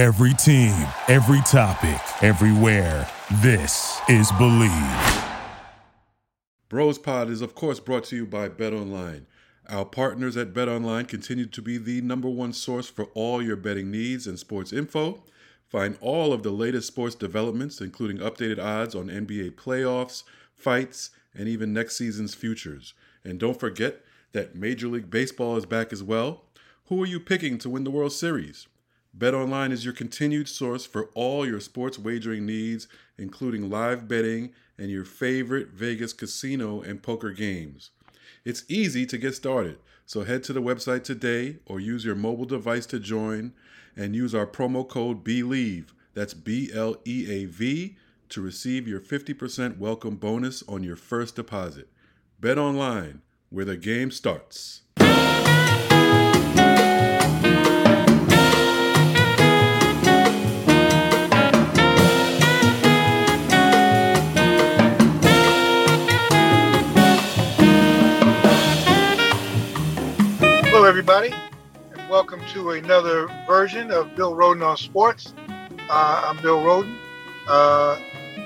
Every team, every topic, everywhere. This is Bleav. Bros Pod is, of course, brought to you by Bet Online. Our partners at Bet Online continue to be the number one source for all your betting needs and sports info. Find all of the latest sports developments, including updated odds on NBA playoffs, fights, and even next season's futures. And don't forget that Major League Baseball is back as well. Who are you picking to win the World Series? BetOnline is your continued source for all your sports wagering needs, including live betting and your favorite Vegas casino and poker games. It's easy to get started, so head to the website today or use your mobile device to join and use our promo code BLEAV, that's B L E A V, to receive your 50% welcome bonus on your first deposit. Bet online, where the game starts. Everybody, and welcome to another version of Bill Rhoden on Sports. Uh, I'm Bill Rhoden. Uh,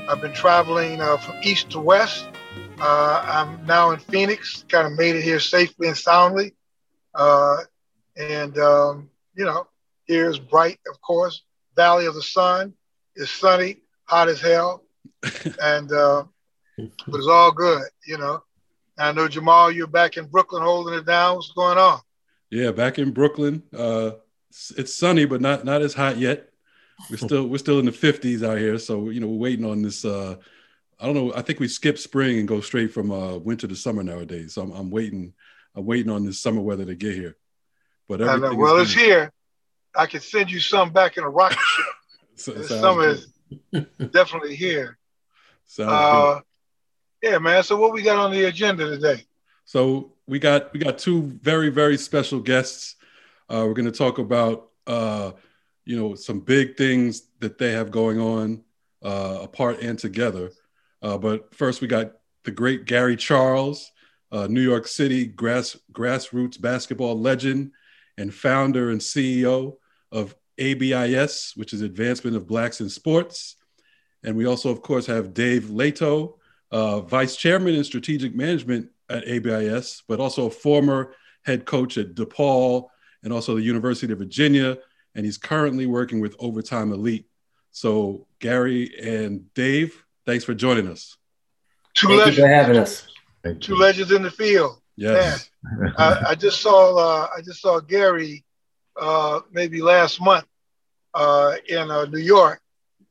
I've been traveling uh, from east to west. Uh, I'm now in Phoenix, kind of made it here safely and soundly. Uh, and, um, you know, here's bright, of course. Valley of the Sun is sunny, hot as hell. and, uh, but it's all good, you know. I know, Jamal, you're back in Brooklyn holding it down. What's going on? Yeah, back in Brooklyn. Uh, it's sunny, but not not as hot yet. We're still we're still in the 50s out here, so you know we're waiting on this. Uh, I don't know. I think we skip spring and go straight from uh, winter to summer nowadays. So I'm, I'm waiting. I'm waiting on this summer weather to get here. But I know, well, it's here. I can send you some back in a rocket ship. so, this summer is definitely here. Uh, yeah, man. So what we got on the agenda today? So we got we got two very very special guests. Uh, we're going to talk about uh, you know some big things that they have going on uh, apart and together. Uh, but first, we got the great Gary Charles, uh, New York City grass grassroots basketball legend and founder and CEO of ABIS, which is Advancement of Blacks in Sports. And we also, of course, have Dave Leitao, uh, Vice Chairman in Strategic Management at ABIS, but also a former head coach at DePaul and also the University of Virginia. And he's currently working with Overtime Elite. So, Gary and Dave, thanks for joining us. Two Thank legends. you for having us. Two legends in the field. Yes. I, I just saw uh, I just saw Gary uh, maybe last month uh, in uh, New York,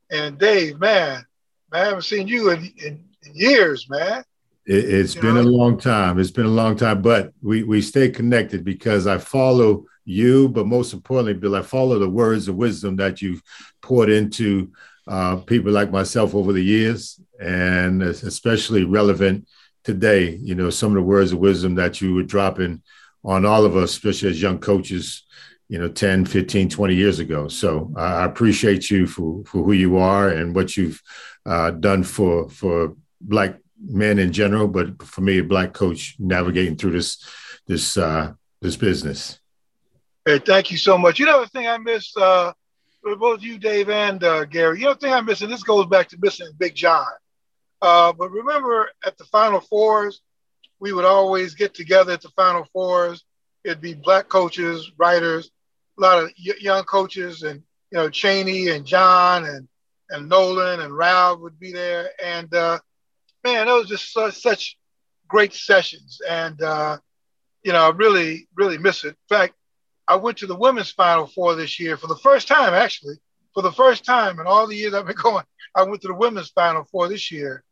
and Dave, man, man, I haven't seen you in, in, in years, man. It, has been know? a long time. It's been a long time, but we we stay connected because I follow you, but most importantly, Bill, I follow the words of wisdom that you've poured into uh, people like myself over the years, and especially relevant today. You know, some of the words of wisdom that you were dropping on all of us, especially as young coaches, you know, 10, 15, 20 years ago. So I appreciate you for, for who you are and what you've uh, done for, for black men in general, but for me, a black coach navigating through this, this, uh, this business. Hey, thank you so much. You know the thing I miss, uh, both you, Dave, and uh, Gary. You know the thing I miss, and this goes back to missing Big John. Uh, but remember, at the Final Fours, we would always get together at the Final Fours. It'd be black coaches, writers, a lot of y- young coaches, and you know Chaney and John and and Nolan and Ralph would be there. And uh, man, those just such, such great sessions. And uh, you know, I really, really miss it. In fact, I went to the women's Final Four this year for the first time, actually, for the first time in all the years I've been going. I went to the women's Final Four this year,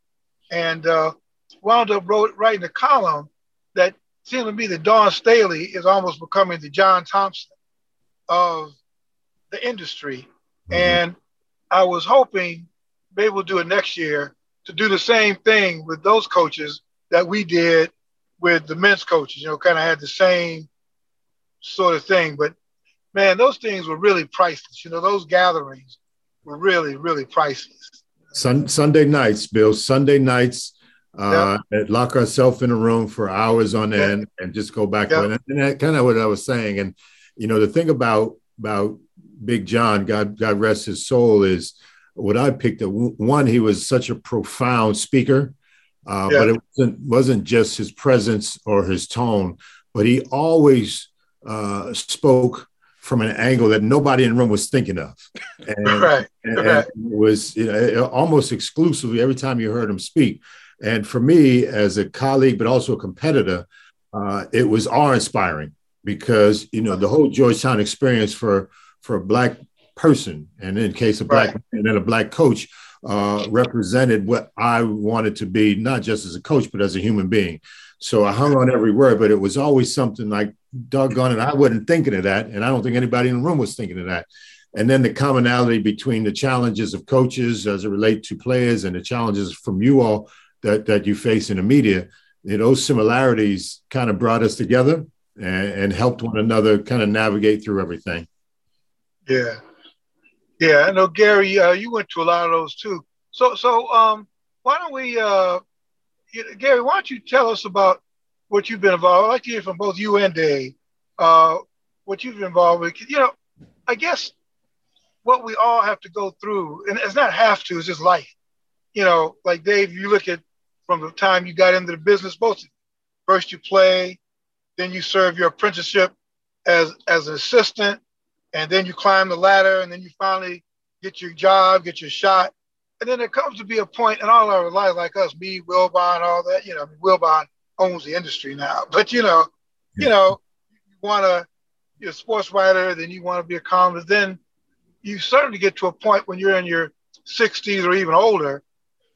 and uh, wound up wrote, writing a column that seemed to me that Dawn Staley is almost becoming the John Thompson of the industry. And I was hoping maybe we'll do it next year to do the same thing with those coaches that we did with the men's coaches. You know, kind of had the same sort of thing. But man, those things were really priceless. You know, those gatherings were really, really priceless. Sun, Sunday nights, Bill, Sunday nights, uh, lock ourselves in a room for hours on Yeah. end and just go back. Yeah. And, and that kind of what I was saying. And, you know, the thing about, about Big John, God, God rest his soul, is what I picked up. One, he was such a profound speaker, uh, yeah. but it wasn't, wasn't just his presence or his tone, but he always uh, spoke from an angle that nobody in the room was thinking of. And, right. and, and was you know, almost exclusively every time you heard him speak. And for me, as a colleague, but also a competitor, uh, it was awe inspiring because you know the whole Georgetown experience for for black person, and in case of black right. and then a black coach, uh, represented what I wanted to be, not just as a coach, but as a human being. So I hung on every word, but it was always something like, doggone it, I wasn't thinking of that. And I don't think anybody in the room was thinking of that. And then the commonality between the challenges of coaches as it relate to players and the challenges from you all that, that you face in the media, you know, those similarities kind of brought us together and, and helped one another kind of navigate through everything. Yeah. Yeah, I know Gary, uh, you went to a lot of those too. So, so um, why don't we, uh, Gary, why don't you tell us about what you've been involved? I'd like to hear from both you and Dave, uh, what you've been involved with. You know, I guess what we all have to go through, and it's not have to, it's just life. You know, like Dave, you look at from the time you got into the business, both first you play, then you serve your apprenticeship as as an assistant, and then you climb the ladder, and then you finally get your job, get your shot, and then there comes to be a point in all our life, like us, me, Wilbon, all that. You know, Wilbon owns the industry now, but you know, you know, you want to be a sports writer, then you want to be a columnist. Then you certainly get to a point when you're in your 60s or even older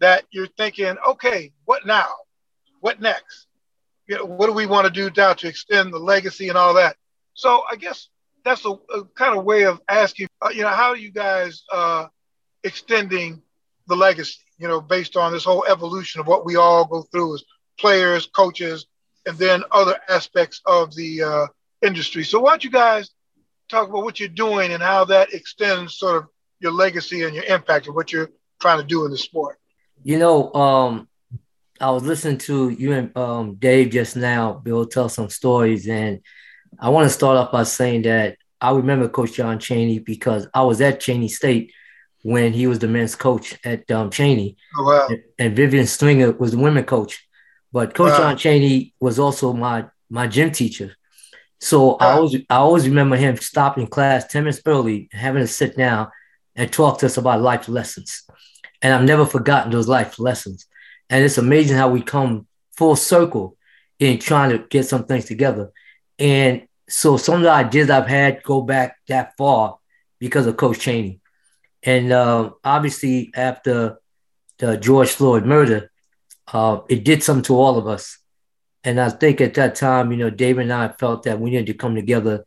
that you're thinking, okay, what now? What next? You know, what do we want to do now to extend the legacy and all that? So I guess that's a, a kind of way of asking, uh, you know, how are you guys uh, extending the legacy, you know, based on this whole evolution of what we all go through as players, coaches, and then other aspects of the uh, industry. So why don't you guys talk about what you're doing and how that extends sort of your legacy and your impact of what you're trying to do in the sport? You know, um, I was listening to you and um, Dave just now, Bill, tell some stories. And I want to start off by saying that I remember Coach John Chaney because I was at Cheyney State – when he was the men's coach at um, Cheyney. Oh, wow. And Vivian Stringer was the women coach. But Coach wow. John Chaney was also my my gym teacher. So wow. I always I always remember him stopping class 10 minutes early, having to sit down and talk to us about life lessons. And I've never forgotten those life lessons. And it's amazing how we come full circle in trying to get some things together. And so some of the ideas I've had go back that far because of Coach Chaney. And uh, obviously, after the George Floyd murder, uh, it did something to all of us. And I think at that time, you know, David and I felt that we needed to come together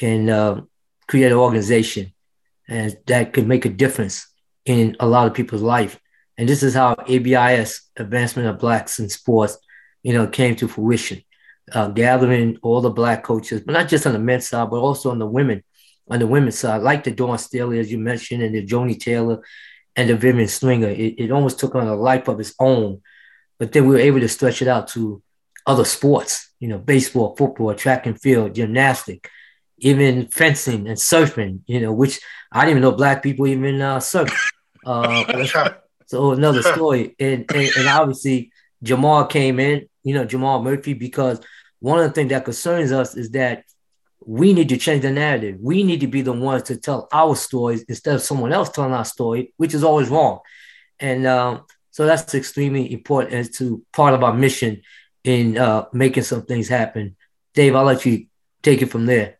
and uh, create an organization and that could make a difference in a lot of people's life. And this is how ABIS, Advancement of Blacks in Sports, you know, came to fruition, uh, gathering all the Black coaches, but not just on the men's side, but also on the women on the women's side, like the Dawn Staley, as you mentioned, and the Joni Taylor and the Vivian Stringer. It, it almost took on a life of its own. But then we were able to stretch it out to other sports, you know, baseball, football, track and field, gymnastic, even fencing and surfing, you know, which I didn't even know black people even uh, surf. Uh, so another story. And, and, and obviously Jamal came in, you know, Jamal Murphy, because one of the things that concerns us is that we need to change the narrative. We need to be the ones to tell our stories instead of someone else telling our story, which is always wrong. And um, so that's extremely important as to part of our mission in uh, making some things happen. Dave, I'll let you take it from there.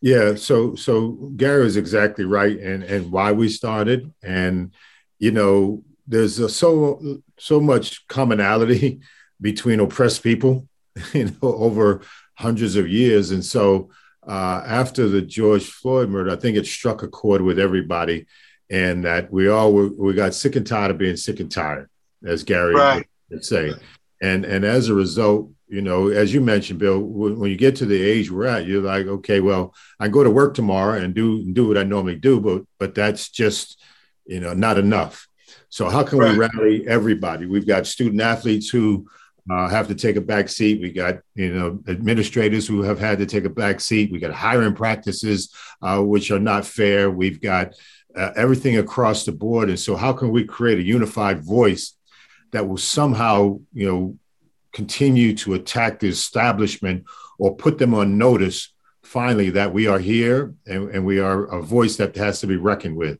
Yeah, so so Gary is exactly right, and and why we started, and you know, there's a, so so much commonality between oppressed people, you know, over hundreds of years. And so uh, after the George Floyd murder, I think it struck a chord with everybody, and that we all were, we got sick and tired of being sick and tired, as Gary right. would say. And and as a result, you know, as you mentioned, Bill, when you get to the age we're at, you're like, okay, well, I go to work tomorrow and do do what I normally do, but but that's just you know not enough. So how can right. we rally everybody? We've got student athletes who uh, have to take a back seat. We got you know administrators who have had to take a back seat. We got hiring practices uh, which are not fair. We've got uh, everything across the board, and so how can we create a unified voice that will somehow you know continue to attack the establishment or put them on notice finally that we are here and, and we are a voice that has to be reckoned with.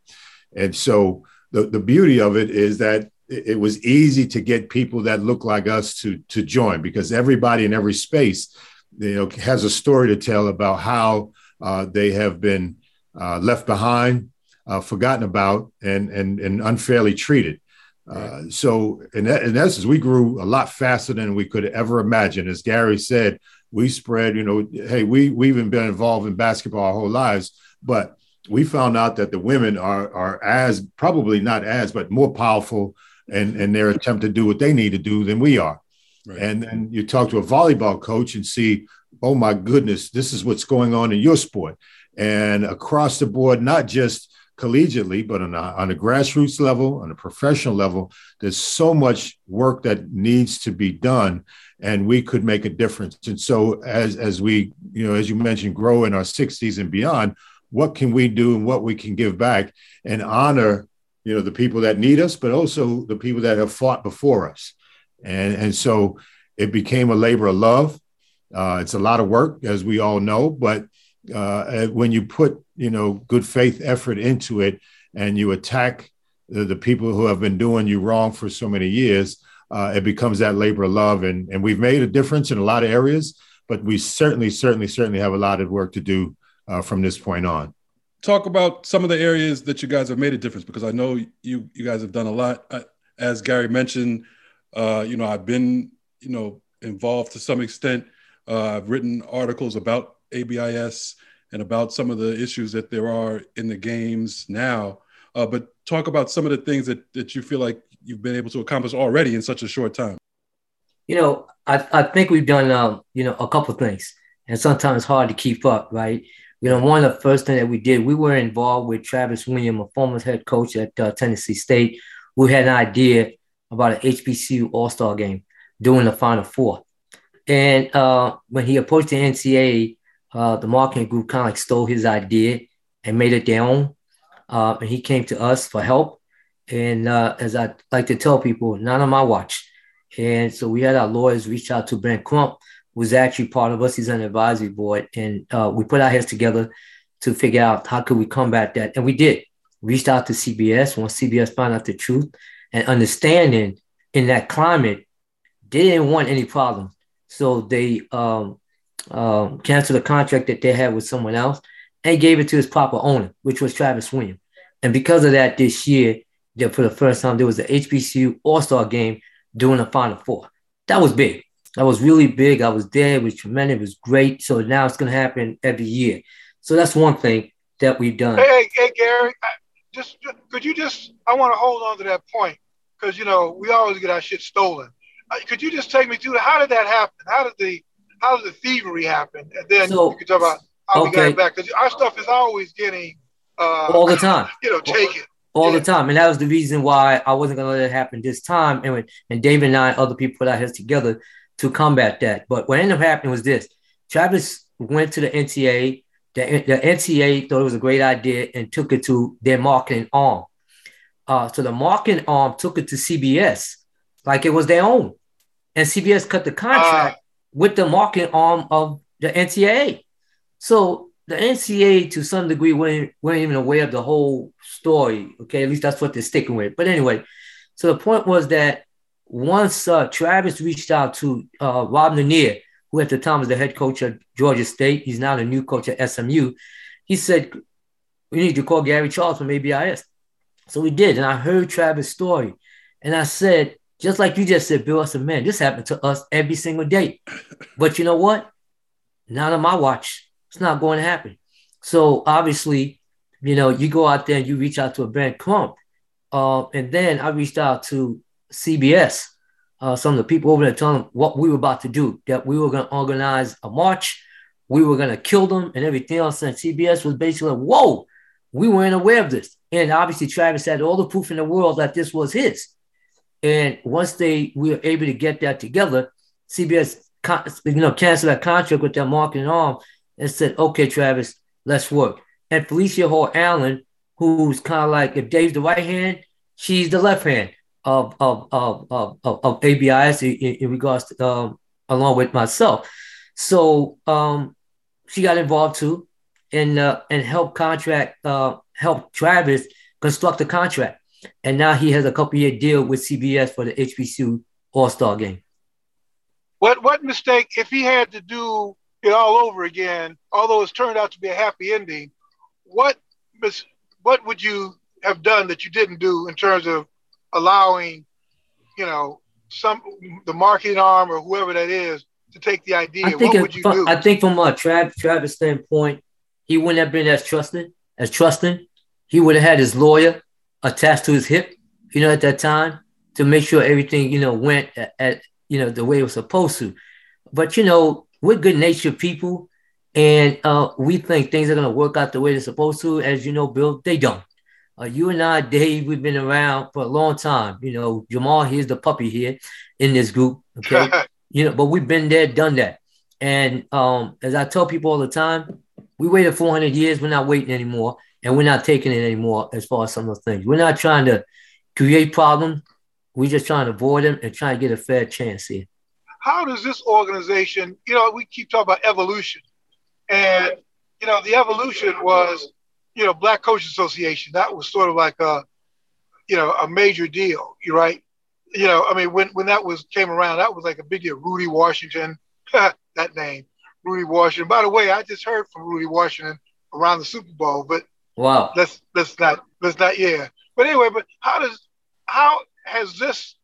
And so the, the beauty of it is that it was easy to get people that look like us to to join because everybody in every space you know has a story to tell about how uh, they have been uh, left behind uh, forgotten about and and and unfairly treated. Uh, so in, in essence we grew a lot faster than we could ever imagine. As gary said we spread you know hey we we've been involved in basketball our whole lives but we found out that the women are are as probably not as but more powerful and and their attempt to do what they need to do than we are. Right. And then you talk to a volleyball coach and see, oh my goodness, this is what's going on in your sport. And across the board, not just collegiately, but on a, on a grassroots level, on a professional level, there's so much work that needs to be done, and we could make a difference. And so, as as we, you know, as you mentioned, grow in our 60s and beyond, what can we do and what we can give back and honor you know the people that need us but also the people that have fought before us. And and so it became a labor of love. Uh, it's a lot of work as we all know but uh, when you put you know good faith effort into it and you attack the, the people who have been doing you wrong for so many years uh, it becomes that labor of love. And and we've made a difference in a lot of areas but we certainly certainly certainly have a lot of work to do uh, from this point on talk about some of the areas that you guys have made a difference because I know you you guys have done a lot. As Gary mentioned, uh, you know I've been you know involved to some extent. Uh, I've written articles about ABIS and about some of the issues that there are in the games now. Uh, but talk about some of the things that that you feel like you've been able to accomplish already in such a short time. You know, I, I think we've done um, you know a couple things, and sometimes it's hard to keep up, right? You know, one of the first things that we did, we were involved with Travis William, a former head coach at uh, Tennessee State, who had an idea about an HBCU All Star game during the Final Four. And uh, when he approached the NCAA, uh, the marketing group kind of like stole his idea and made it their own. Uh, and he came to us for help. And uh, as I like to tell people, none on my watch. And so we had our lawyers reach out to Ben Crump, was actually part of us. He's on the advisory board, and uh, we put our heads together to figure out how could we combat that, and we did. Reached out to CBS once CBS found out the truth, and understanding in that climate, they didn't want any problems, so they um, um, canceled the contract that they had with someone else and gave it to his proper owner, which was Travis Williams. And because of that, this year, for the first time, there was the HBCU All Star game during the Final Four. That was big. That was really big. I was there. It was tremendous. It was great. So now it's going to happen every year. So that's one thing that we've done. Hey, hey, Gary, just, just could you just? I want to hold on to that point because you know we always get our shit stolen. Uh, could you just take me through how did that happen? How did the how did the thievery happen? And then so, you can talk about how okay. we got it back because our stuff is always getting uh, all the time. You know, taken all yeah. the time. And that was the reason why I wasn't going to let it happen this time. And when, and David and I, and other people put our heads together to combat that. But what ended up happening was this Travis went to the NCAA. The, the NCAA thought it was a great idea and took it to their marketing arm. Uh, so the marketing arm took it to CBS like it was their own. And CBS cut the contract uh, with the marketing arm of the NCAA. So the NCAA, to some degree, weren't, weren't even aware of the whole story. Okay, at least that's what they're sticking with. But anyway, so the point was that once uh, Travis reached out to uh, Rob Lanier, who at the time was the head coach at Georgia State, he's now the new coach at SMU. He said, "We need to call Gary Charles from ABIS." So we did, and I heard Travis' story, and I said, just like you just said, Bill, I said, "Man, this happened to us every single day." But you know what? Not on my watch. It's not going to happen. So obviously, you know, you go out there and you reach out to a Ben Crump, uh, and then I reached out to CBS, uh, some of the people over there telling them what we were about to do, that we were going to organize a march, we were going to kill them and everything else. And CBS was basically, like, whoa, we weren't aware of this. And obviously, Travis had all the proof in the world that this was his. And once they we were able to get that together, CBS, you know, canceled that contract with their marketing arm and said, "Okay, Travis, let's work." And Felicia Hall Allen, who's kind of like if Dave's the right hand, she's the left hand of of of of, of, ABIS in, in regards to, um, along with myself. So um, she got involved too, and uh, and helped contract uh, help Travis construct the contract, and now he has a couple year deal with CBS for the HBCU All Star Game. What what mistake if he had to do it all over again? Although it's turned out to be a happy ending, what what would you have done that you didn't do in terms of allowing, you know, some the marketing arm or whoever that is to take the idea? I think what would you from, do? I think from a Trav, Travis standpoint, he wouldn't have been as trusting as trusting. He would have had his lawyer attached to his hip, you know, at that time to make sure everything, you know, went at, at you know the way it was supposed to. But you know, we're good natured people, and uh, we think things are gonna work out the way they're supposed to. As you know, Bill, they don't. Uh, you and I, Dave, we've been around for a long time. You know, Jamal, here's the puppy here in this group. Okay. you know, but we've been there, done that. And um, as I tell people all the time, we waited 400 years. We're not waiting anymore, and we're not taking it anymore. As far as some of the things, we're not trying to create problems. We're just trying to avoid them and trying to get a fair chance here. How does this organization? You know, we keep talking about evolution, and you know, the evolution was you know, Black Coach Association. That was sort of like a, you know, a major deal. You right? You know, I mean, when when that was came around, that was like a big deal. Rudy Washington, that name, Rudy Washington. By the way, I just heard from Rudy Washington around the Super Bowl, but wow, let's let's not let's not yeah. But anyway, but how does how has this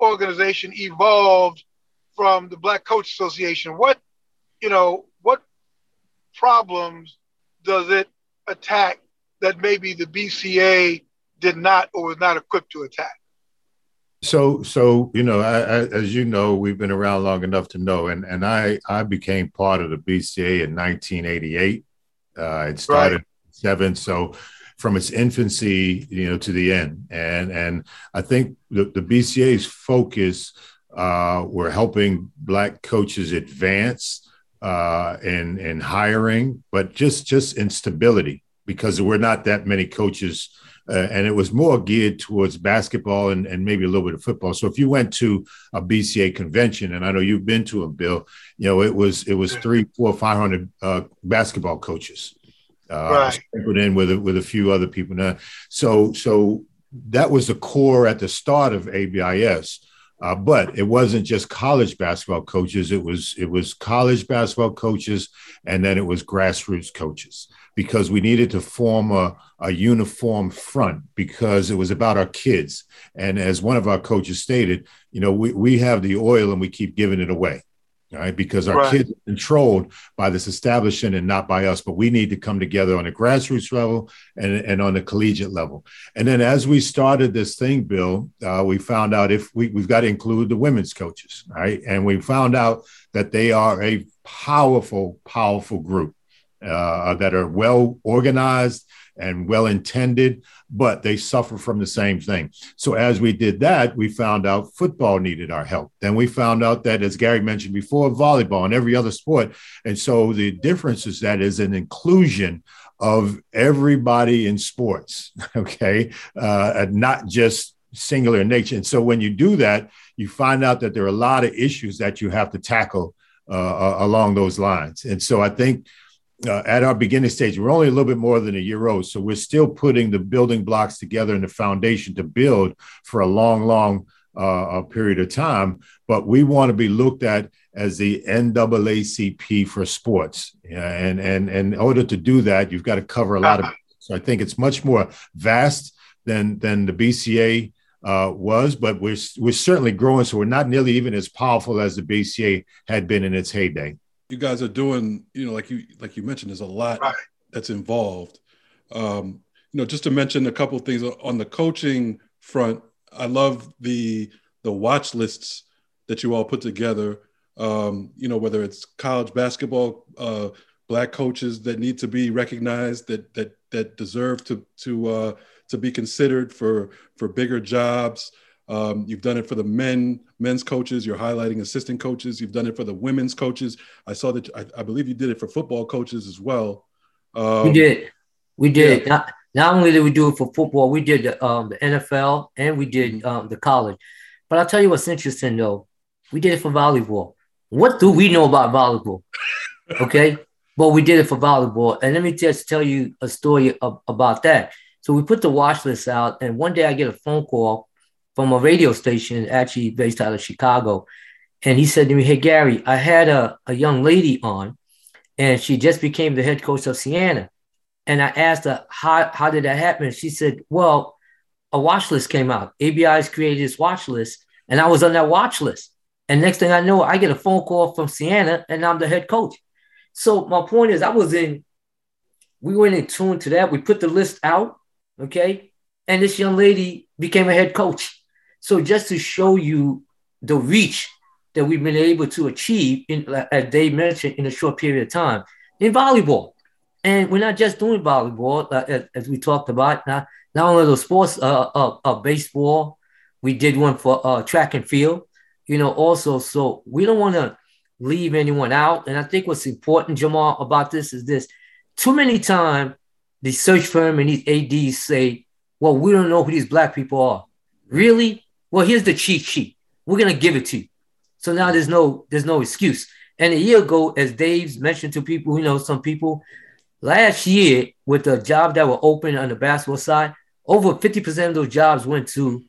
organization evolved from the Black Coach Association? What you know, what problems does it attack that maybe the BCA did not or was not equipped to attack? So, so you know, I, I, as you know, we've been around long enough to know, and and I I became part of the BCA in 1988. Uh, it started right. seven, so from its infancy, you know, to the end, and and I think the, the BCA's focus uh, were helping black coaches advance uh, in in hiring, but just just instability because there were not that many coaches, uh, and it was more geared towards basketball and, and maybe a little bit of football. So if you went to a BCA convention, and I know you've been to a Bill, you know it was it was three, four, five hundred uh, basketball coaches. Uh, right. in with a, with a few other people. Now, so so that was the core at the start of ABIS. Uh, but it wasn't just college basketball coaches. It was it was college basketball coaches, and then it was grassroots coaches because we needed to form a, a uniform front because it was about our kids. And as one of our coaches stated, you know, we, we have the oil and we keep giving it away right? Because our right. kids are controlled by this establishment and not by us, but we need to come together on a grassroots level and, and on a collegiate level. And then as we started this thing, Bill, uh, we found out if we, we've got to include the women's coaches, right? And we found out that they are a powerful, powerful group uh, that are well organized and well intended, but they suffer from the same thing. So as we did that, we found out football needed our help. Then we found out that, as Gary mentioned before, volleyball and every other sport. And so the difference is that is an inclusion of everybody in sports, okay, uh, not just singular in nature. And so when you do that, you find out that there are a lot of issues that you have to tackle uh, along those lines. And so I think uh, at our beginning stage, we're only a little bit more than a year old. So we're still putting the building blocks together and the foundation to build for a long, long uh, period of time. But we want to be looked at as the NAACP for sports. And, and, and in order to do that, you've got to cover a lot of. So I think it's much more vast than, than the BCA uh, was, but we're, we're certainly growing. So we're not nearly even as powerful as the BCA had been in its heyday you guys are doing, you know, like you like you mentioned, there's a lot right. that's involved. Um, you know, just to mention a couple things on the coaching front, I love the the watch lists that you all put together. Um, you know, whether it's college basketball, uh, black coaches that need to be recognized, that that that deserve to to uh, to be considered for for bigger jobs. Um, you've done it for the men, men's coaches. You're highlighting assistant coaches. You've done it for the women's coaches. I saw that. I, I believe you did it for football coaches as well. Um, we did. We did. Yeah. Not, not only did we do it for football, we did the, um, the NFL and we did mm-hmm. um, the college. But I'll tell you what's interesting though. We did it for volleyball. What do we know about volleyball? Okay. but we did it for volleyball. And let me just tell you a story of, about that. So we put the watch list out, and one day I get a phone call from a radio station actually based out of Chicago. And he said to me, Hey, Gary, I had a, a young lady on, and she just became the head coach of Siena. And I asked her, how, how did that happen? She said, Well, a watch list came out. ABIS created this watch list, and I was on that watch list. And next thing I know, I get a phone call from Siena, and I'm the head coach. So my point is, I was in, we went in tune to that. We put the list out, okay? And this young lady became a head coach. So just to show you the reach that we've been able to achieve, in, as Dave mentioned, in a short period of time in volleyball. And we're not just doing volleyball, uh, as, as, we talked about. Not, not only the sports, uh, uh, uh, baseball, we did one for uh, track and field, you know, also. So we don't want to leave anyone out. And I think what's important, Jamal, about this is this. Too many times, the search firm and these ADs say, well, we don't know who these black people are. Really? Well, here's the cheat sheet. We're gonna give it to you. So now there's no there's no excuse. And a year ago, as Dave's mentioned to people, you know, some people last year with the job that were open on the basketball side, over 50% of those jobs went to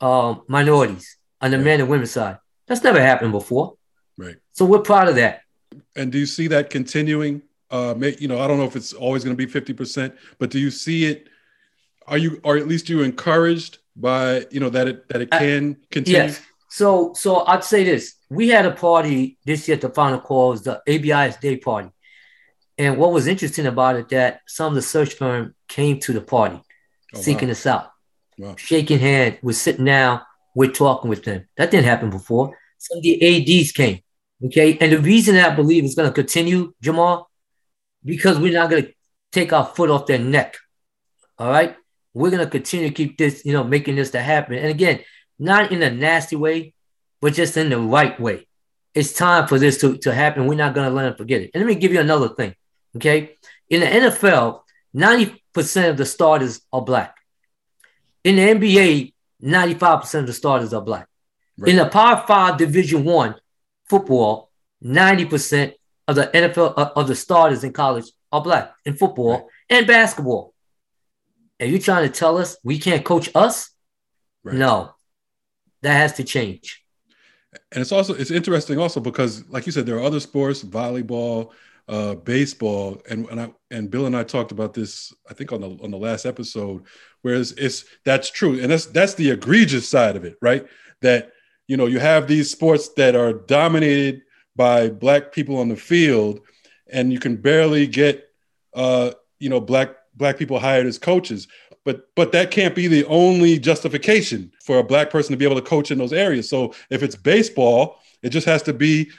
um, minorities on the men and women side. That's never happened before. Right. So we're proud of that. And do you see that continuing? Uh, you know, I don't know if it's always going to be 50%, but do you see it? Are you, or at least you encouraged by you know that it that it uh, can continue? Yes. So so I'd say this: we had a party this year at the Final Call, was the ABIS Day Party, and what was interesting about it that some of the search firm came to the party, oh, seeking wow. us out, wow. shaking hand, we're sitting down, we're talking with them. That didn't happen before. Some of the ads came, okay, and the reason I believe it's going to continue, Jamal, because we're not going to take our foot off their neck. All right we're gonna continue to keep this, you know, making this to happen. And again, not in a nasty way, but just in the right way. It's time for this to, to happen. We're not gonna let them forget it. And let me give you another thing. Okay. In the NFL, 90% of the starters are black. In the NBA, 95% of the starters are black. Right. In the Power Five Division One football, 90% of the NFL uh, of the starters in college are black in football right. and basketball. Are you trying to tell us we can't coach us? Right. No, that has to change. And it's also it's interesting also because, like you said, there are other sports, volleyball, uh, baseball, and and I and Bill and I talked about this, I think on the on the last episode. Whereas it's that's true, and that's that's the egregious side of it, right? That you know you have these sports that are dominated by black people on the field, and you can barely get uh, you know black black people hired as coaches. But but that can't be the only justification for a black person to be able to coach in those areas. So if it's baseball it just has to be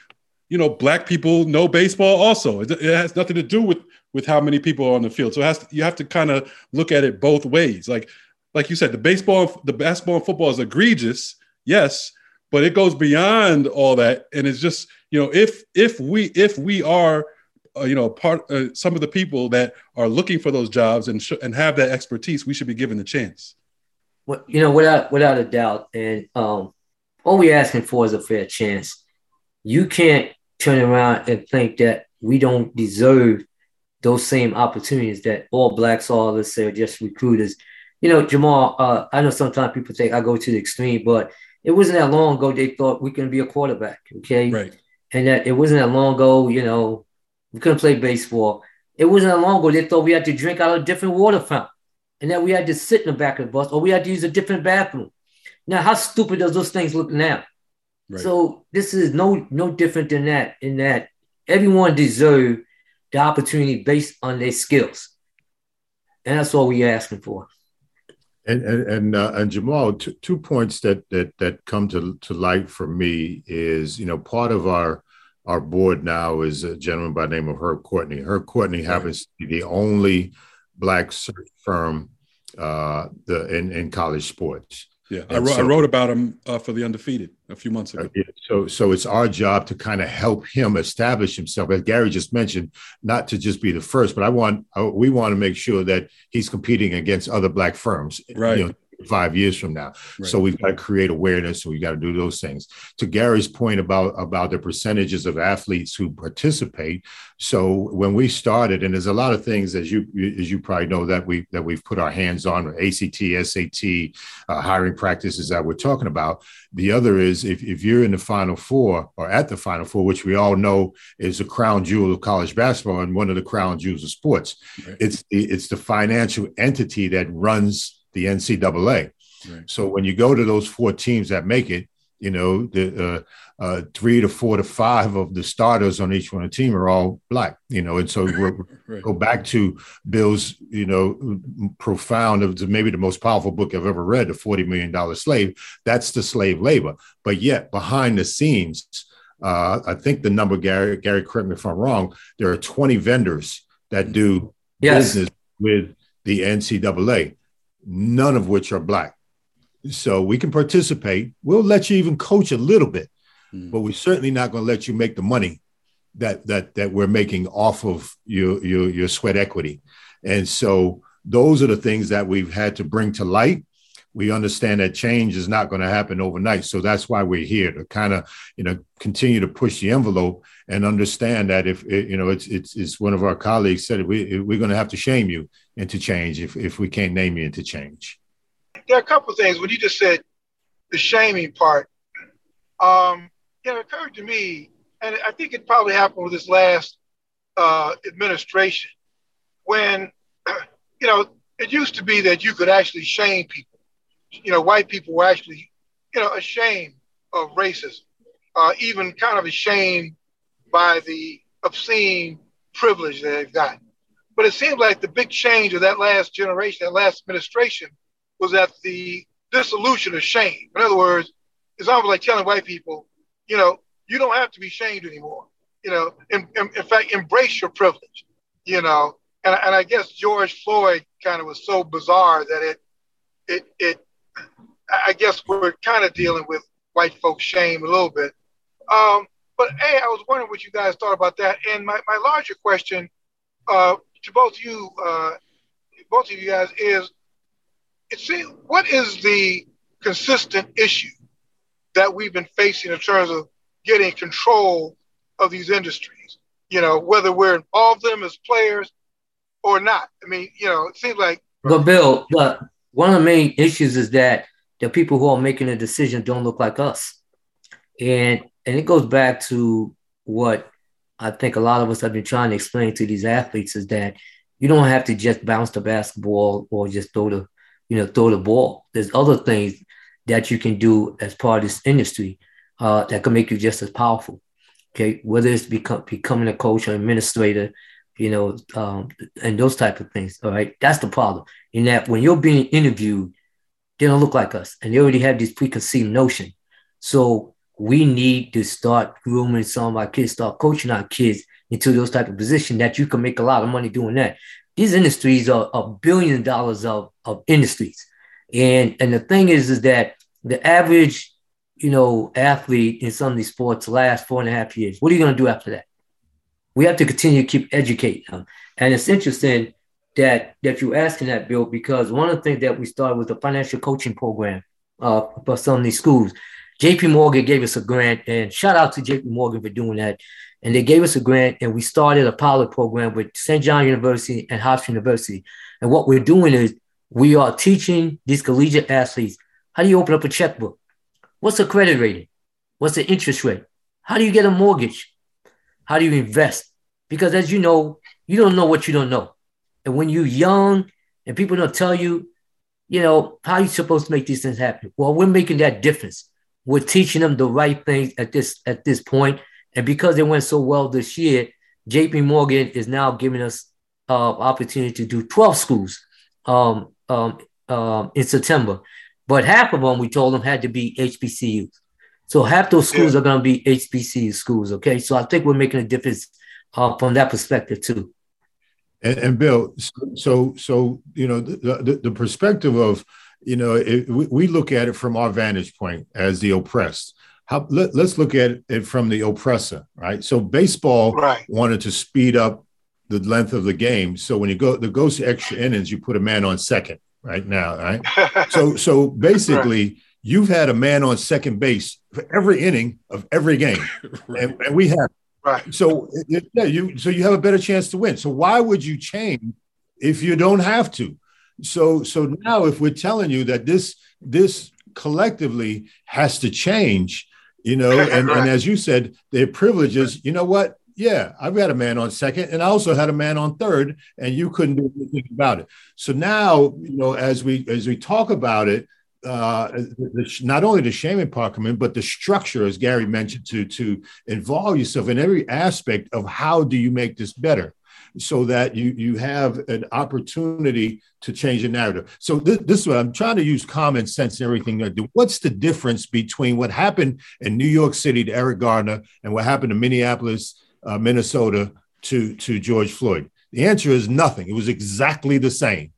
you know black people know baseball also. It, has nothing to do with with how many people are on the field. So it has to, you have to kind of look at it both ways. Like like you said the baseball the basketball and football is egregious yes but it goes beyond all that. And it's just you know if if we if we are uh, you know, part uh, some of the people that are looking for those jobs and sh- and have that expertise, we should be given the chance. Well, you know, without without a doubt, and um, all we're asking for is a fair chance. You can't turn around and think that we don't deserve those same opportunities that all blacks are, let's say, just recruiters. You know, Jamal, uh, I know sometimes people think I go to the extreme, but it wasn't that long ago they thought we can be a quarterback, okay? Right. And that it wasn't that long ago, you know, we couldn't play baseball. It wasn't long ago they thought we had to drink out of a different water fountain and that we had to sit in the back of the bus or we had to use a different bathroom. Now, how stupid does those things look now? Right. So this is no no different than that. In that everyone deserves the opportunity based on their skills, and that's all we're asking for. And and and, uh, and Jamal, two, two points that that that come to to light for me is you know part of our our board now is a gentleman by the name of Herb Courtney. Herb Courtney happens to be the only black search firm uh, the in, in college sports. Yeah, I wrote, so, I wrote, about him uh, for the undefeated a few months ago. Uh, so, so it's our job to kind of help him establish himself, as Gary just mentioned, not to just be the first, but I want we want to make sure that he's competing against other black firms, right? You know, five years from now. Right. So we've got to create awareness. So we got to do those things. To Gary's point about about the percentages of athletes who participate. So when we started, and there's a lot of things as you as you probably know that we that we've put our hands on ACT, SAT, uh, hiring practices that we're talking about. The other is if, if you're in the Final Four or at the Final Four, which we all know is the crown jewel of college basketball and one of the crown jewels of sports. Right. It's it's the financial entity that runs the NCAA. Right. So when you go to those four teams that make it, you know, the uh, uh, three to four to five of the starters on each one of the team are all black, you know, and so we right. go back to Bill's, you know, profound, maybe the most powerful book I've ever read, The $40 Million Slave. That's the slave labor. But yet behind the scenes, uh, I think the number, Gary, Gary, correct me if I'm wrong, there are 20 vendors that do yes. business with the NCAA none of which are black. So we can participate. We'll let you even coach a little bit, mm. but we're certainly not going to let you make the money that that that we're making off of your your your sweat equity. And so those are the things that we've had to bring to light. We understand that change is not going to happen overnight. So that's why we're here to kind of, you know, continue to push the envelope and understand that if you know it's it's, it's one of our colleagues said we we're going to have to shame you into change if if we can't name you into change. There are a couple of things when you just said the shaming part. Um, it occurred to me, and I think it probably happened with this last uh, administration, when you know it used to be that you could actually shame people. You know, white people were actually you know ashamed of racism, uh, even kind of ashamed by the obscene privilege that they've got. But it seems like the big change of that last generation, that last administration, was that the dissolution of shame. In other words, it's almost like telling white people, you know, you don't have to be shamed anymore. You know, in, in, in fact, embrace your privilege. You know, and, and I guess George Floyd kind of was so bizarre that it, it, it, I guess we're kind of dealing with white folks' shame a little bit. Um, but hey, I was wondering what you guys thought about that. And my, my larger question uh, to both you, uh, both of you guys, is it seems, what is the consistent issue that we've been facing in terms of getting control of these industries? You know, whether we're involved in them as players or not. I mean, you know, it seems like. But Bill, but one of the main issues is that the people who are making the decision don't look like us. And and it goes back to what I think a lot of us have been trying to explain to these athletes is that you don't have to just bounce the basketball or just throw the, you know, throw the ball. There's other things that you can do as part of this industry uh, that can make you just as powerful. Okay, whether it's become becoming a coach or administrator, you know, um, and those type of things. All right, that's the problem. In that when you're being interviewed, they don't look like us, and they already have this preconceived notion. So we need to start grooming some of our kids, start coaching our kids into those type of positions that you can make a lot of money doing that. These industries are a billion dollars of, of industries. And and the thing is, is that the average, you know, athlete in some of these sports last four and a half years. What are you going to do after that? We have to continue to keep educating them. And it's interesting that that you're asking that, Bill, because one of the things that we started was the financial coaching program uh, for some of these schools. JP Morgan gave us a grant, and shout out to JP Morgan for doing that. And they gave us a grant, and we started a pilot program with St. John University and Hofstra University. And what we're doing is we are teaching these collegiate athletes how do you open up a checkbook? What's the credit rating? What's the interest rate? How do you get a mortgage? How do you invest? Because as you know, you don't know what you don't know. And when you're young and people don't tell you, you know, how are you supposed to make these things happen? Well, we're making that difference we're teaching them the right things at this at this point. And because it went so well this year, JP Morgan is now giving us uh, opportunity to do 12 schools um, um, um, in September. But half of them, we told them, had to be HBCUs. So half those schools yeah. are going to be HBCU schools. Okay. So I think we're making a difference uh, from that perspective too. And, and Bill, so so you know the, the, the perspective of you know, it, we, we look at it from our vantage point as the oppressed. How, let, us look at it from the oppressor, right? So baseball right. wanted to speed up the length of the game. So when you go, the goes to extra innings, you put a man on second right now, right? so so basically, right. you've had a man on second base for every inning of every game, right. and, and, we have. Right. So yeah, you so you have a better chance to win. So why would you change if you don't have to? So so now if we're telling you that this this collectively has to change, you know, and, and as you said, their privileges, you know what? Yeah, I've got a man on second, and I also had a man on third, and you couldn't do anything about it. So now, you know, as we as we talk about it, uh, the, not only the shaming part but the structure, as Gary mentioned, to to involve yourself in every aspect of how do you make this better so that you you have an opportunity to change the narrative. So this, this is what I'm trying to use common sense and everything I do. What's the difference between what happened in New York City to Eric Garner and what happened in Minneapolis, uh, Minnesota to to George Floyd? The answer is nothing. It was exactly the same,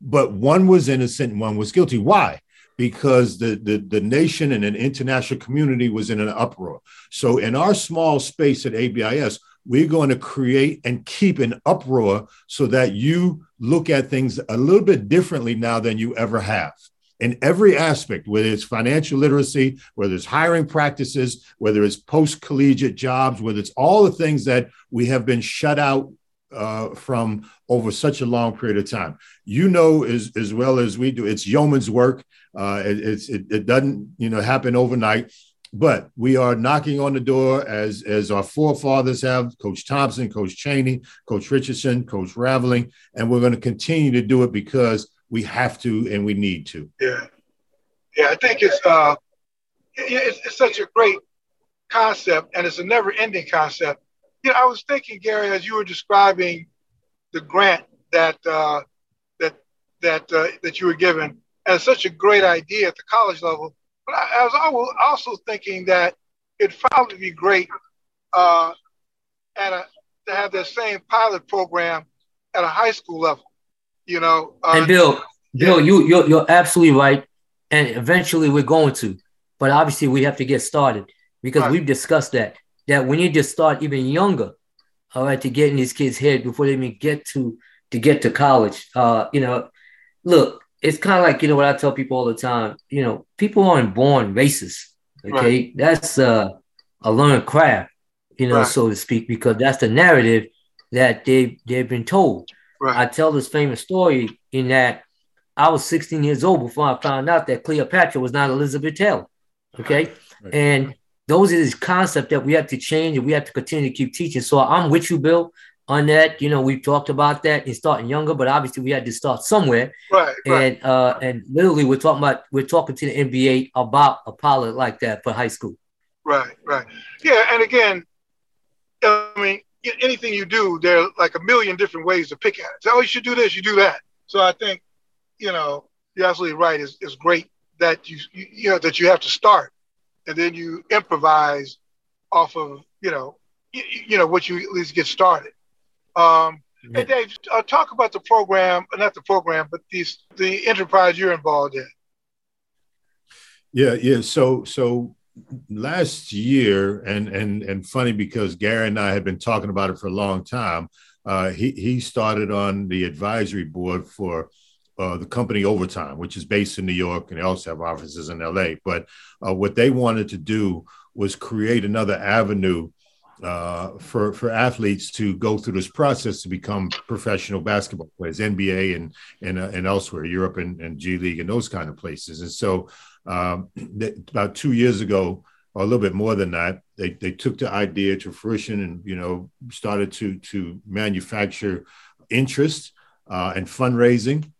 but one was innocent and one was guilty. Why? Because the, the, the nation and an international community was in an uproar. So in our small space at ABIS, we're going to create and keep an uproar so that you look at things a little bit differently now than you ever have in every aspect, whether it's financial literacy, whether it's hiring practices, whether it's post collegiate jobs, whether it's all the things that we have been shut out uh, from over such a long period of time. You know as, as well as we do, it's yeoman's work. Uh, it, it's, it, it doesn't you know happen overnight. But we are knocking on the door as as our forefathers have, Coach Thompson, Coach Chaney, Coach Richardson, Coach Raveling, and we're going to continue to do it because we have to and we need to. Yeah, yeah. I think it's uh, it's, it's such a great concept, and it's a never-ending concept. You know, I was thinking, Gary, as you were describing the grant that uh, that that uh, that you were given, as such a great idea at the college level but I, I was also thinking that it'd probably be great uh, at a, to have that same pilot program at a high school level. You know. Uh, and Bill, Bill, yeah. you you're, you're absolutely right, and eventually we're going to, but obviously we have to get started because right. we've discussed that that we need to start even younger, all right, to get in these kids' head before they even get to to get to college. Uh, you know, look, it's kind of like you know what I tell people all the time. You know, people aren't born racist. Okay, right. that's uh, a learned craft, you know, right. so to speak, because that's the narrative that they they've been told. Right. I tell this famous story in that I was 16 years old before I found out that Cleopatra was not Elizabeth Taylor. Okay, and those are these concepts that we have to change and we have to continue to keep teaching. So I'm with you, Bill on that. You know, we've talked about that and starting younger, but obviously we had to start somewhere. Right. And right. uh and literally we're talking about we're talking to the NBA about a pilot like that for high school. Right, right. Yeah, and again, I mean, anything you do, there are like a million different ways to pick at it. So, oh, you should do this, you do that. So I think, you know, you're absolutely right. It's, it's great that you, you, you know, that you have to start and then you improvise off of, you know, you, you know, what you at least get started. Um, yeah. Hey, Dave, uh, talk about the program, not the program, but these the enterprise you're involved in. Yeah, yeah. So, so last year, and and and funny because Gary and I had been talking about it for a long time. Uh, he he started on the advisory board for uh, the company Overtime, which is based in New York, and they also have offices in LA. But uh, what they wanted to do was create another avenue uh, for for athletes to go through this process to become professional basketball players, NBA and and uh, and elsewhere, Europe and, and G League and those kind of places. And so, um, about two years ago, or a little bit more than that, they they took the idea to fruition and you know started to to manufacture interest uh, and fundraising.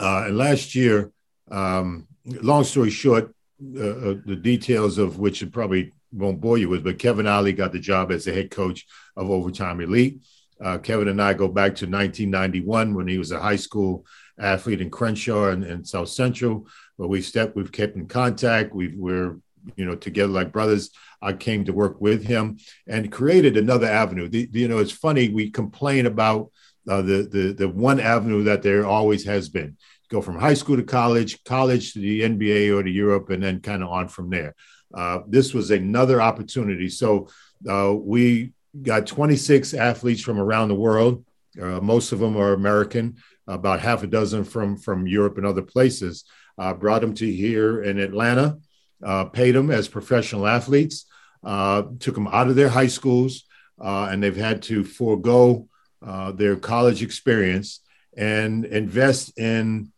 Uh, and last year, um, long story short, uh, uh, the details of which are probably won't bore you with, but Kevin Ollie got the job as the head coach of Overtime Elite. Uh, Kevin and I go back to 1991 when he was a high school athlete in Crenshaw and, South Central. But we stepped, we've kept in contact. we we're you know together like brothers. I came to work with him and created another avenue. The, you know, it's funny we complain about uh, the the the one avenue that there always has been go from high school to college, college to the NBA or to Europe, and then kind of on from there. Uh, this was another opportunity. So uh, we got 26 athletes from around the world. Uh, most of them are American, about half a dozen from, from Europe and other places. Uh, brought them to here in Atlanta, uh, paid them as professional athletes, took them out of their high schools, and they've had to forego their college experience and invest in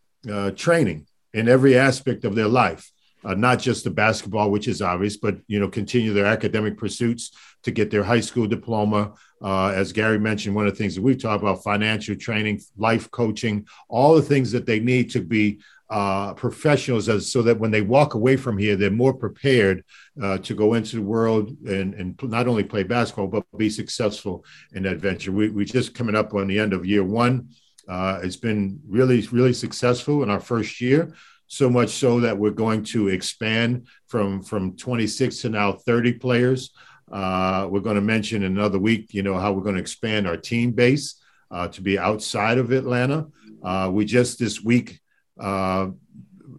training in every aspect of their life uh, not just the basketball, which is obvious, but you know, continue their academic pursuits to get their high school diploma. Uh, as Gary mentioned, one of the things that we've talked about: financial training, life coaching, all the things that they need to be uh, professionals, as, so that when they walk away from here, they're more prepared uh, to go into the world and, and not only play basketball but be successful in that venture. We we just coming up on the end of year one. Uh, it's been really really successful in our first year so much so that we're going to expand from from 26 to now 30 players. Uh, we're going to mention another week, you know, how we're going to expand our team base uh, to be outside of Atlanta. Uh, we just this week uh,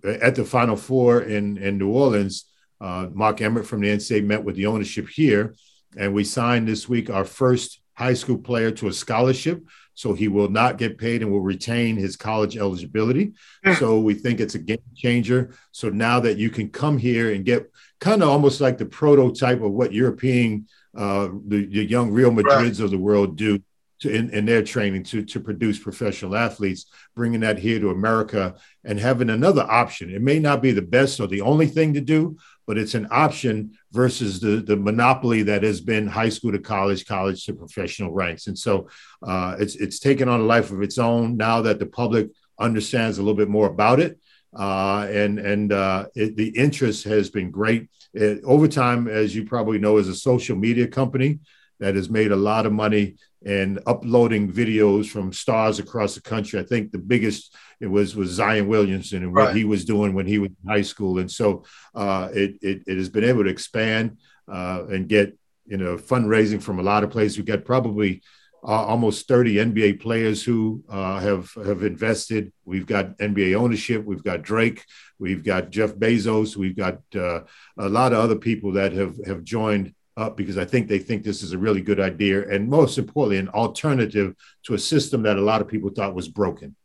at the Final Four in in New Orleans, uh, Mark Emmert from the NCAA met with the ownership here, and we signed this week our first high school player to a scholarship so he will not get paid and will retain his college eligibility. Hmm. So we think it's a game changer. So now that you can come here and get kind of almost like the prototype of what European, uh, the, the young Real Madrids right. of the world do to, in, in their training to, to produce professional athletes, bringing that here to America and having another option. It may not be the best or the only thing to do, but it's an option versus the, the monopoly that has been high school to college, college to professional ranks. And so uh, it's, it's taken on a life of its own now that the public understands a little bit more about it. Uh, and and uh, it, the interest has been great. It, Overtime, as you probably know, as a social media company that has made a lot of money in uploading videos from stars across the country. I think the biggest it was was Zion Williamson and what right. he was doing when he was in high school, and so uh, it, it, it has been able to expand uh, and get you know fundraising from a lot of places. We've got probably uh, almost 30 NBA players who uh, have have invested. We've got NBA ownership. We've got Drake. We've got Jeff Bezos. We've got uh, a lot of other people that have have joined up because I think they think this is a really good idea, and most importantly, an alternative to a system that a lot of people thought was broken.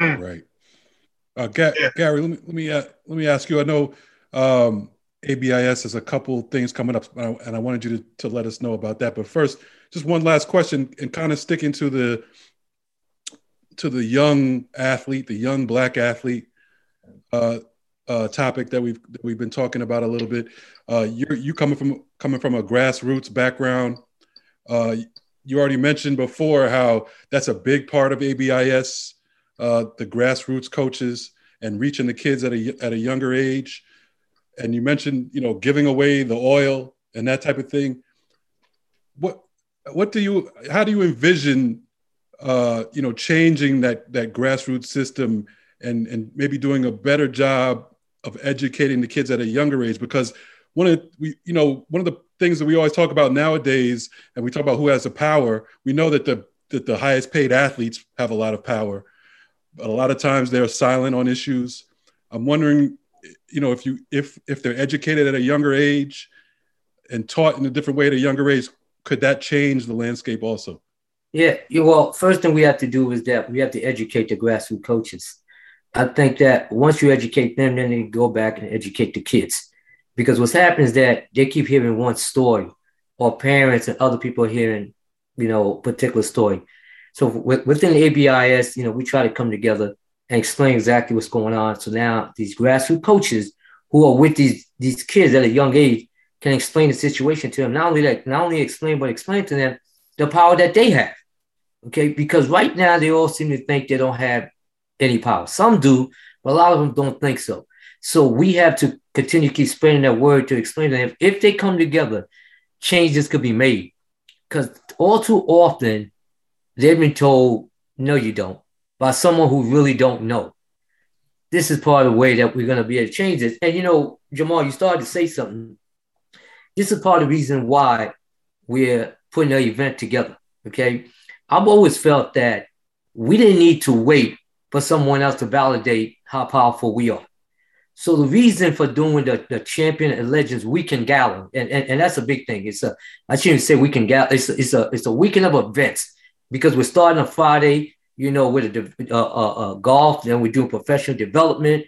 Hmm. Right. Uh, Ga- yeah. Gary, let me let me uh, let me ask you. I know um, ABIS has a couple things coming up, and I wanted you to, to let us know about that. But first, just one last question, and kind of sticking to the to the young athlete, the young black athlete. Uh, uh, topic that we've that we've been talking about a little bit. Uh, you're you coming from coming from a grassroots background. Uh, you already mentioned before how that's a big part of ABIS, uh, the grassroots coaches and reaching the kids at a at a younger age. And you mentioned you know giving away the oil and that type of thing. What what do you how do you envision uh, you know changing that that grassroots system and and maybe doing a better job of educating the kids at a younger age because one of the, we you know one of the things that we always talk about nowadays and we talk about who has the power we know that the that the highest paid athletes have a lot of power. But a lot of times they're silent on issues. I'm wondering you know if you if if they're educated at a younger age and taught in a different way at a younger age could that change the landscape also? Yeah well first thing we have to do is that we have to educate the grassroots coaches I think that once you educate them, then they go back and educate the kids. Because what's happening is that they keep hearing one story, or parents and other people hearing, you know, particular story. So within ABIS, you know, we try to come together and explain exactly what's going on. So now these grassroots coaches who are with these these kids at a young age can explain the situation to them. Not only that, not only explain, but explain to them the power that they have. Okay, because right now they all seem to think they don't have any power. Some do, but a lot of them don't think so. So we have to continue to keep spreading that word to explain to them if they come together, changes could be made. Because all too often, they've been told, no, you don't, by someone who really don't know. This is part of the way that we're going to be able to change this. And you know, Jamal, you started to say something. This is part of the reason why we're putting an event together. Okay. I've always felt that we didn't need to wait for someone else to validate how powerful we are. So the reason for doing the, the champion and legends weekend gala, and, and, and that's a big thing. It's a I shouldn't say weekend gala. It's a, it's a it's a weekend of events because we're starting on Friday. You know, with a uh, uh, uh, golf, then we're doing professional development.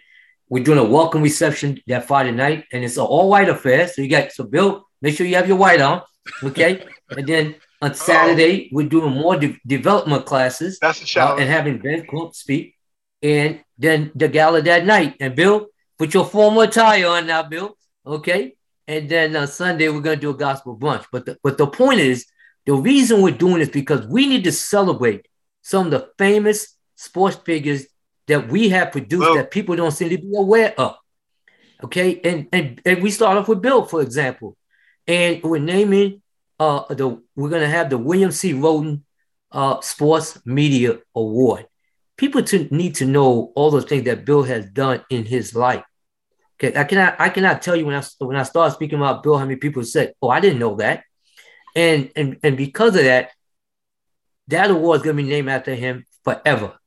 We're doing a welcome reception that Friday night, and it's an all white affair. So you got so Bill, make sure you have your white on, okay? and then on Saturday, oh. we're doing more de- development classes. That's a shout. And having Ben Crump speak. And then the gala that night. And Bill, put your formal attire on now, Bill. Okay. And then on Sunday, we're going to do a gospel brunch. But the, but the point is, the reason we're doing this because we need to celebrate some of the famous sports figures that we have produced well, that people don't seem to be aware of. Okay. And, and, and we start off with Bill, for example. And we're naming uh, the we're gonna have the William C. Rhoden uh, Sports Media Award. People to need to know all the things that Bill has done in his life. Okay, I cannot I cannot tell you when I when I started speaking about Bill how many people said, "Oh, I didn't know that," and and and because of that, that award is gonna be named after him forever.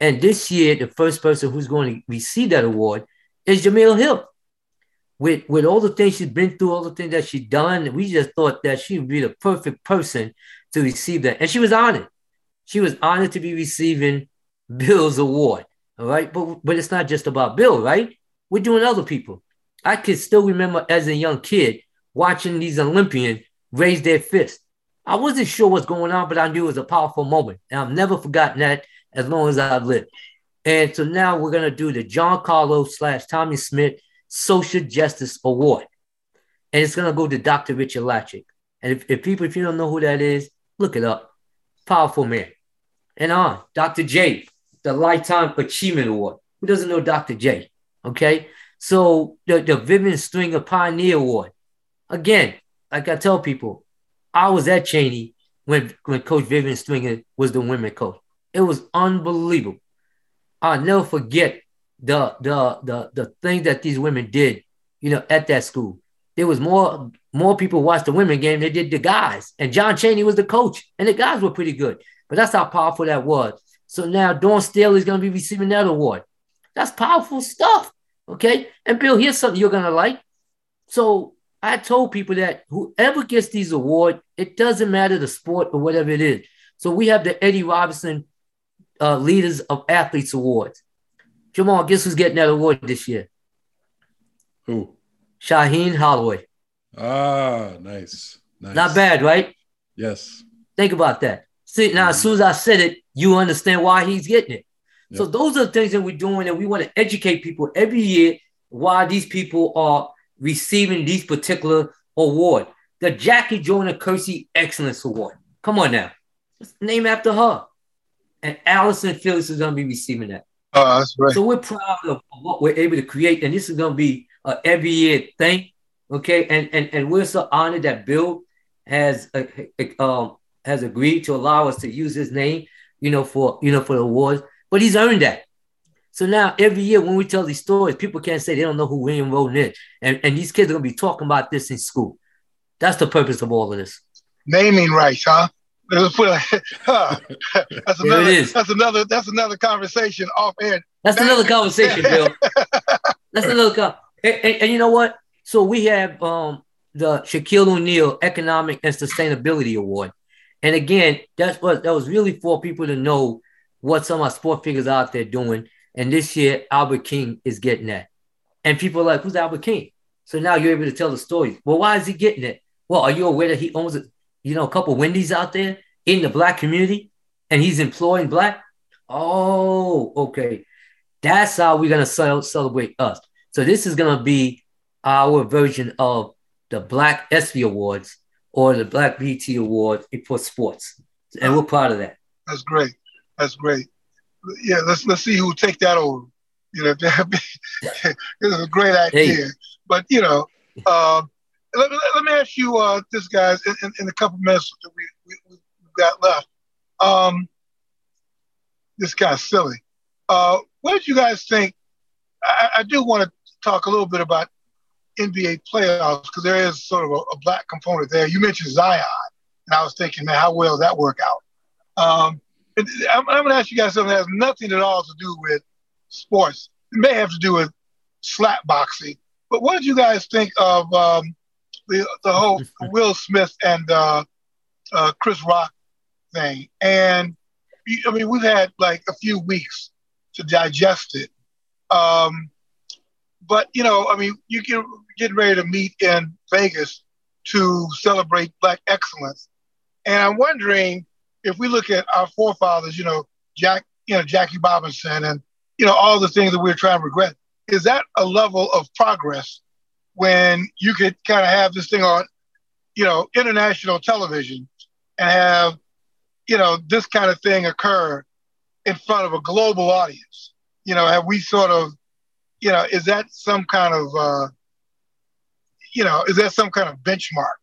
And this year, the first person who's going to receive that award is Jemele Hill with with all the things she's been through, all the things that she's done, we just thought that she would be the perfect person to receive that. And she was honored. She was honored to be receiving Bill's award. All right. But but it's not just about Bill, right? We're doing other people. I can still remember as a young kid watching these Olympians raise their fist. I wasn't sure what's going on, but I knew it was a powerful moment. And I've never forgotten that as long as I've lived. And so now we're going to do the John Carlos slash Tommie Smith Social Justice Award. And it's going to go to Dr. Richard Lapchick. And if, if people, if you don't know who that is, look it up. Powerful man. And uh, on, Dr. J, the Lifetime Achievement Award. Who doesn't know Dr. J? Okay. So the, the Vivian Stringer Pioneer Award. Again, like I tell people, I was at Cheyney when, when Coach Vivian Stringer was the women coach. It was unbelievable. I'll never forget the the the the thing that these women did, you know, at that school. There was more more people watched the women game than did the guys. And John Chaney was the coach, and the guys were pretty good. But that's how powerful that was. So now Dawn Staley is going to be receiving that award. That's powerful stuff. Okay. And Bill, here's something you're going to like. So I told people that whoever gets these awards, it doesn't matter the sport or whatever it is. So we have the Eddie Robinson uh, Leaders of Athletes Awards. Jamal, guess who's getting that award this year? Who? Shaheen Holloway. Ah, nice. nice. Not bad, right? Yes. Think about that. See, now as soon as I said it, you understand why he's getting it. Yep. So those are the things that we're doing, and we want to educate people every year why these people are receiving these particular award. The Jackie Joyner Kersee Excellence Award. Come on now. It's named after her. And Allyson Felix is going to be receiving that. Oh, that's right. So we're proud of what we're able to create, and this is going to be a every year thing. Okay, and and and we're so honored that Bill has uh, um has agreed to allow us to use his name, you know, for you know for the awards. But he's earned that. So now every year when we tell these stories, people can't say they don't know who William Rhoden is, and and these kids are to be talking about this in school. That's the purpose of all of this. Naming rights, huh? that's another. That's another. That's another conversation off air. That's another conversation, Bill. that's another. Co- and, and, and, you know what? So we have um, the Shaquille O'Neal Economic and Sustainability Award, and again, that's what that was really for people to know what some of our sport figures out there doing. And this year, Albert King is getting that, and people are like, "Who's Albert King?" So now you're able to tell the story. Well, why is he getting it? Well, are you aware that he owns it? you know, a couple Wendy's out there in the black community and he's employing black. Oh, okay. That's how we're gonna celebrate us. So this is gonna be our version of the Black ESPY Awards or the Black BET Awards for sports, and we're proud of that. That's great. That's great. Yeah, let's let's see who take that over. You know, that this is a great idea. Hey. But you know, um, let, let, me ask you uh, this, guys, in, in, in, a couple minutes that we, we, we got left. Um, this guy's silly. Uh, what did you guys think? I, I do want to talk a little bit about NBA playoffs because there is sort of a, a, black component there. You mentioned Zion, and I was thinking, man, how well that work out? Um, I'm, I'm going to ask you guys something that has nothing at all to do with sports. It may have to do with slap boxing. But what did you guys think of um, the the whole Will Smith and uh, uh, Chris Rock thing? And I mean, we've had like a few weeks to digest it. Um, but you know, I mean, you can get getting ready to meet in Vegas to celebrate Black excellence, and I'm wondering if we look at our forefathers, you know, Jack, you know, Jackie Robinson, and you know, all the things that we're trying to regret. Is that a level of progress when you could kind of have this thing on, you know, international television and have, you know, this kind of thing occur in front of a global audience? You know, have we sort of, you know, is that some kind of, uh, you know, is that some kind of benchmark?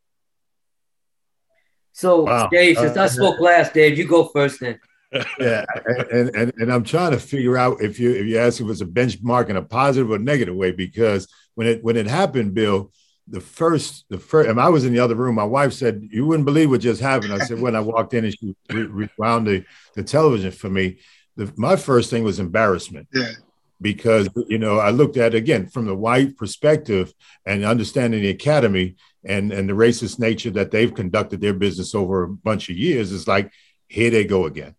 So, wow. Dave, since uh, I spoke last, Dave, you go first then. yeah, and, and and I'm trying to figure out if you if you ask if it's a benchmark in a positive or negative way because when it when it happened, Bill, the first the first and I was in the other room. My wife said you wouldn't believe what just happened. I said when I walked in and she rewound the the television for me. The, my first thing was embarrassment. Yeah. Because you know I looked at again from the white perspective and understanding the academy and and the racist nature that they've conducted their business over a bunch of years is like here they go again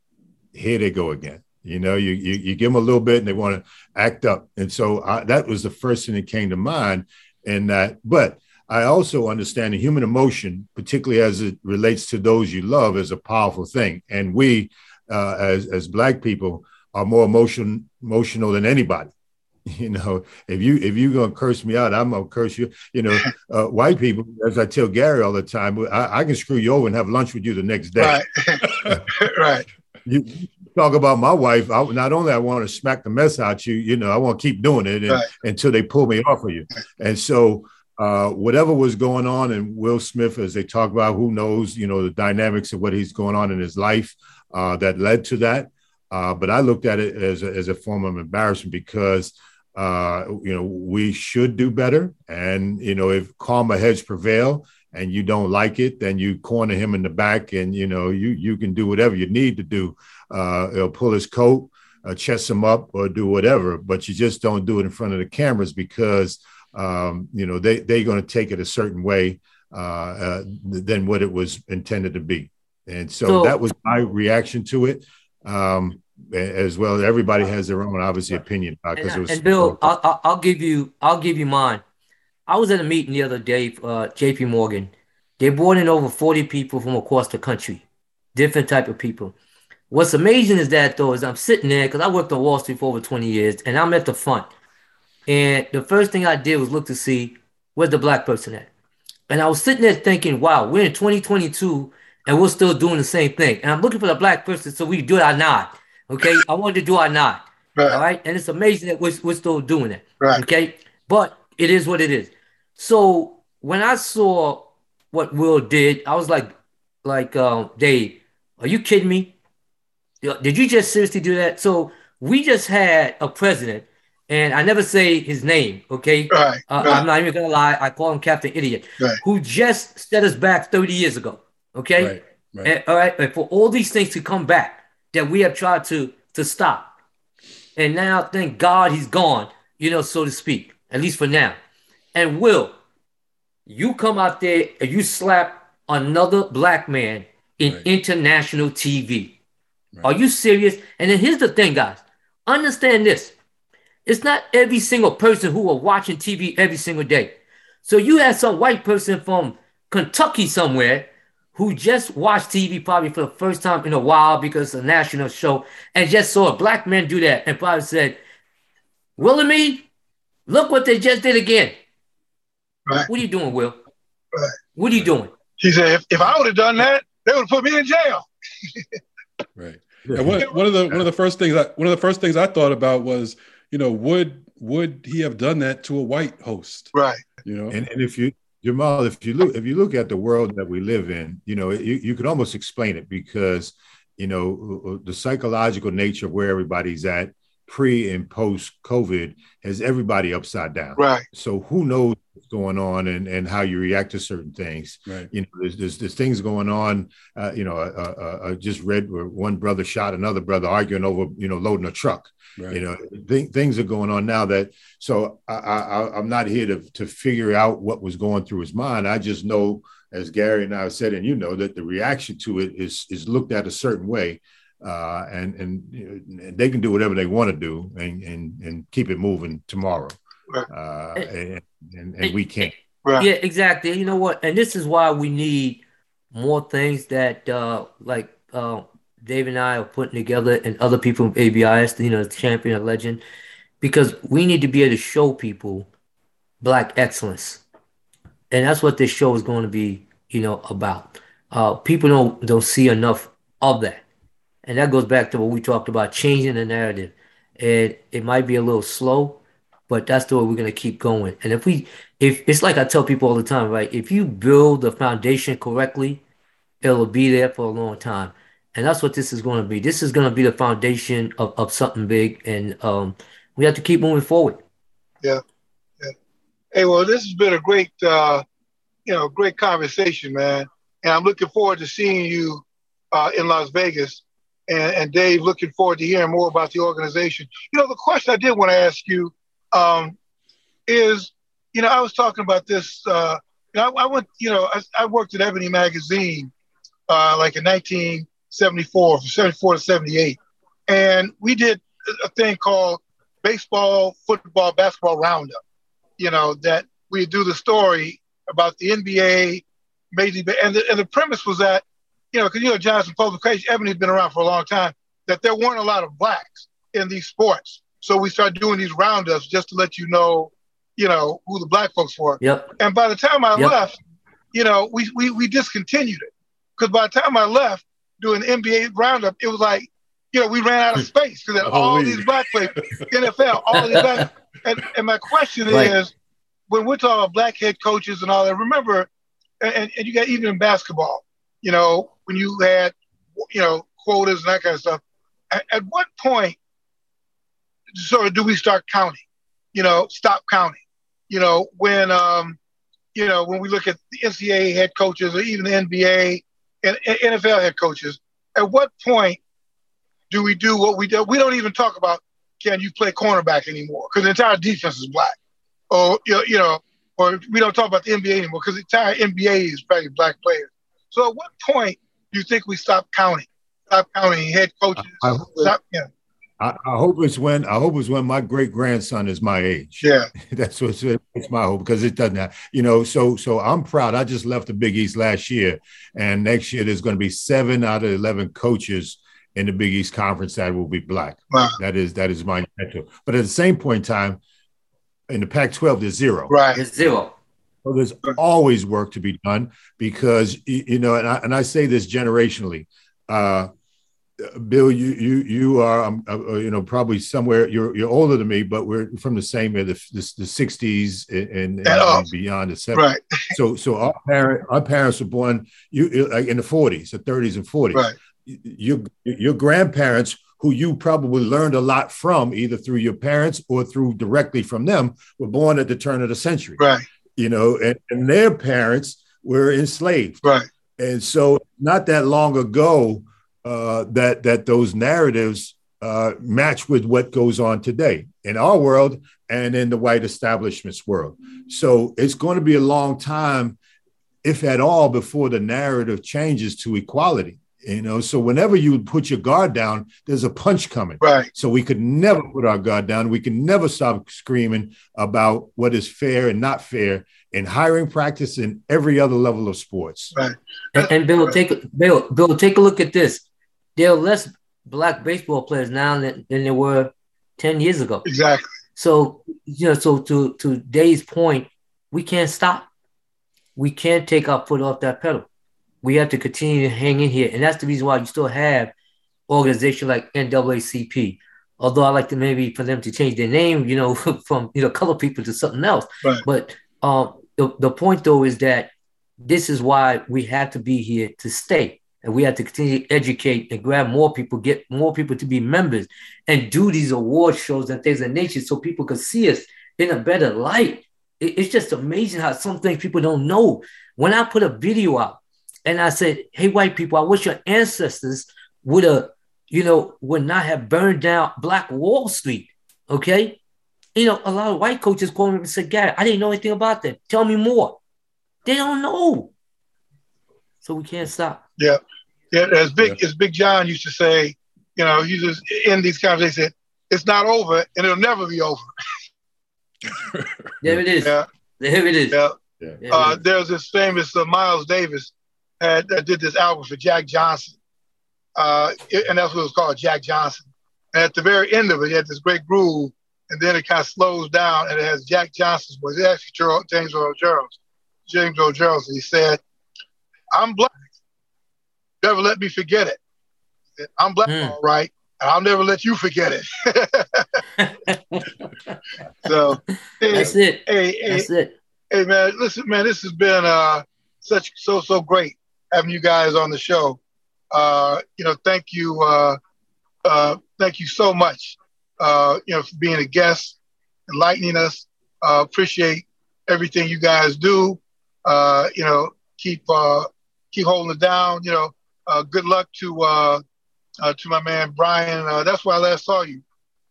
here they go again. You know, you you, you give them a little bit and they want to act up. And so I, that was the first thing that came to mind. And that, but I also understand the human emotion, particularly as it relates to those you love, is a powerful thing. And we, uh, as as black people, are more emotion emotional than anybody. You know, if you if you're gonna curse me out, I'm gonna curse you. You know, uh, white people, as I tell Gary all the time, I, I, can screw you over and have lunch with you the next day. Right. right you talk about my wife. I, not only I want to smack the mess out you, you know, I want to keep doing it and, right. until they pull me off of you. And so, uh, whatever was going on in Will Smith, as they talk about, who knows, you know, the dynamics of what he's going on in his life uh, that led to that. Uh, but I looked at it as a, as a form of embarrassment because, uh, you know, we should do better. And, you know, if karma heads prevail, and you don't like it, then you corner him in the back, and you know you you can do whatever you need to do. Uh, pull his coat, uh, chest him up, or do whatever, but you just don't do it in front of the cameras because um, you know they they're going to take it a certain way uh, uh, than what it was intended to be, and so, so that was my reaction to it. Um, as well, everybody has their own obviously opinion because it was. And Bill, I'll, I'll give you I'll give you mine. I was at a meeting the other day, uh, JP Morgan. They brought in over 40 people from across the country, different type of people. What's amazing is that though, is I'm sitting there because I worked on Wall Street for over 20 years and I'm at the front. And the first thing I did was look to see where's the black person at. And I was sitting there thinking, wow, we're in 2022 and we're still doing the same thing. And I'm looking for the black person so we do our nod. Okay. I wanted to do our nod. Right. All right. And it's amazing that we're, we're still doing it. Right. Okay. But it is what it is. So when I saw what Will did, I was like, like, um, Dave, are you kidding me? Did you just seriously do that? So we just had a president, and I never say his name, okay? Right, uh, right. I'm not even gonna lie. I call him Captain Idiot, who just set us back 30 years ago, okay? Right, right. And, all right, and for all these things to come back that we have tried to to stop, and now thank God he's gone, you know, so to speak, at least for now. And Will, you come out there and you slap another black man in right. international TV. Right. Are you serious? And then here's the thing, guys. Understand this. It's not every single person who are watching TV every single day. So you have some white person from Kentucky somewhere who just watched TV probably for the first time in a while because it's a national show and just saw a black man do that and probably said, Willie, look what they just did again. Right. What are you doing, Will? Right. What are you doing? He said, if, if I would have done that, they would have put me in jail. right. And one, one of the one of the first things I, one of the first things I thought about was, you know, would would he have done that to a white host? Right. You know, and, and if you Jamal, if you look if you look at the world that we live in, you know, you, you could almost explain it because, you know, uh, uh, the psychological nature of where everybody's at pre and post COVID has everybody upside down. Right. So who knows what's going on and, and how you react to certain things. Right. You know, there's there's, there's things going on. Uh, you know, I uh, uh, uh, just read where one brother shot another brother arguing over you know loading a truck. Right. You know, th- things are going on now that. So I, I I'm not here to to figure out what was going through his mind. I just know, as Gary and I said, and you know, that the reaction to it is is looked at a certain way uh, and and you know, they can do whatever they want to do and and and keep it moving tomorrow. Right. Uh, and, and and we can't. Right. Yeah, exactly. You know what? And this is why we need more things that uh like uh Dave and I are putting together and other people from ABIS, you know, the champion, a legend, because we need to be able to show people black excellence. And that's what this show is going to be, you know, about. Uh people don't don't see enough of that. And that goes back to what we talked about, changing the narrative. And it might be a little slow, but that's the way we're gonna keep going. And if we if it's like I tell people all the time, right? If you build the foundation correctly, it'll be there for a long time. And that's what this is going to be. This is going to be the foundation of, of something big. And um, we have to keep moving forward. Yeah. yeah. Hey, well, this has been a great, uh, you know, great conversation, man. And I'm looking forward to seeing you uh, in Las Vegas. And, and Dave, looking forward to hearing more about the organization. You know, the question I did want to ask you um, is, you know, I was talking about this. Uh, you know, I, I, went, you know, I, I worked at Ebony Magazine uh, like in 1974, from 74 to 78. And we did a thing called baseball, football, basketball roundup. You know, that we do the story about the NBA, Major and the, and the premise was that, you know, because you know Johnson Publication, Ebony's been around for a long time, that there weren't a lot of blacks in these sports. So we started doing these roundups just to let you know, you know, who the black folks were. Yep. And by the time I Yep. left, you know, we, we, we discontinued it. Because by the time I left doing the NBA roundup, it was like, you know, we ran out of hmm. space because Oh, all these black players, NFL, all these black. And, and my question Right. is, when we're talking about black head coaches and all that, remember, and, and you got even in basketball, you know, when you had, you know, quotas and that kind of stuff, at, at what point of do we start counting? You know, stop counting. You know, when um, you know, when we look at the NCAA head coaches or even the NBA and, and NFL head coaches, at what point do we do what we do? We don't even talk about can you play cornerback anymore because the entire defense is black, or you know, or we don't talk about the NBA anymore because the entire NBA is probably black players. So at what point you think we stop counting? Stop counting head coaches. I- Stop, yeah, I, I hope it's when I hope it's when my great grandson is my age. yeah, That's what's it's my hope because it doesn't have, you know, so so I'm proud. I just left the Big East last year, and next year there's going to be seven out of eleven coaches in the Big East conference that will be black. Wow. That is that is my intent. But at the same point in time, in the Pac-12, there's zero. right, It's zero. So there's always work to be done because you know, and I, and I say this generationally. Uh, Bill, you you you are um, uh, uh, you know probably somewhere you're you're older than me, but we're from the same era, the the, the 60s and, and, And beyond the 70s. right, So so our parent our parents were born you you- like in the 40s, the 30s and 40s. right, Your your grandparents who you probably learned a lot from either through your parents or through directly from them were born at the turn of the century right, you know, and, and their parents were enslaved. right, And so not that long ago, uh, that that those narratives uh, match with what goes on today in our world and in the white establishment's world. So it's going to be a long time, if at all, before the narrative changes to equality. You know, so whenever you put your guard down, there's a punch coming. right, So we could never put our guard down. We can never stop screaming about what is fair and not fair in hiring practice and every other level of sports. right. And, and Bill, take a- Bill, Bill, take a look at this. There are less black baseball players now than, than there were ten years ago. Exactly. So you know, so to to Dave's point, we can't stop. We can't take our foot off that pedal. We have to continue to hang in here, and that's the reason why you still have organizations like NAACP. Although I like to maybe for them to change their name, you know, from you know color people to something else. Right. But um, the the point though is that this is why we have to be here to stay. and we have to continue to educate and grab more people, get more people to be members, and do these award shows and things of nature so people can see us in a better light. It, it's just amazing how some things people don't know. When I put a video out and I said, "Hey, white people, I wish your ancestors would have, you know, would not have burned down Black Wall Street." Okay, you know, a lot of white coaches call me and said, "Gary, I didn't know anything about that. Tell me more." They don't know, so we can't stop. Yeah, yeah. As big yeah. as Big John used to say, you know, he just in these conversations, "It's not over, and it'll never be over." there it is. Yeah. There it is. Yeah. yeah. Uh, there's this famous uh, Miles Davis had, that did this album for Jack Johnson, uh, and that's what it was called, Jack Johnson. And at the very end of it, he had this great groove, and then it kind of slows down, and it has Jack Johnson's voice. It's actually Charles, James Earl Jones. James Earl Jones. He said, "I'm black. Never let me forget it. I'm black, mm. all right, and I'll never let you forget it." so hey, that's it. Hey, that's hey, it. Hey man, listen, man, this has been uh, such so so great having you guys on the show. Uh, you know, thank you, uh, uh, thank you so much. Uh, you know, for being a guest, enlightening us. Uh, appreciate everything you guys do. Uh, you know, keep uh, keep holding it down. You know, uh, good luck to uh, uh, to my man Brian. Uh, that's why I last saw you,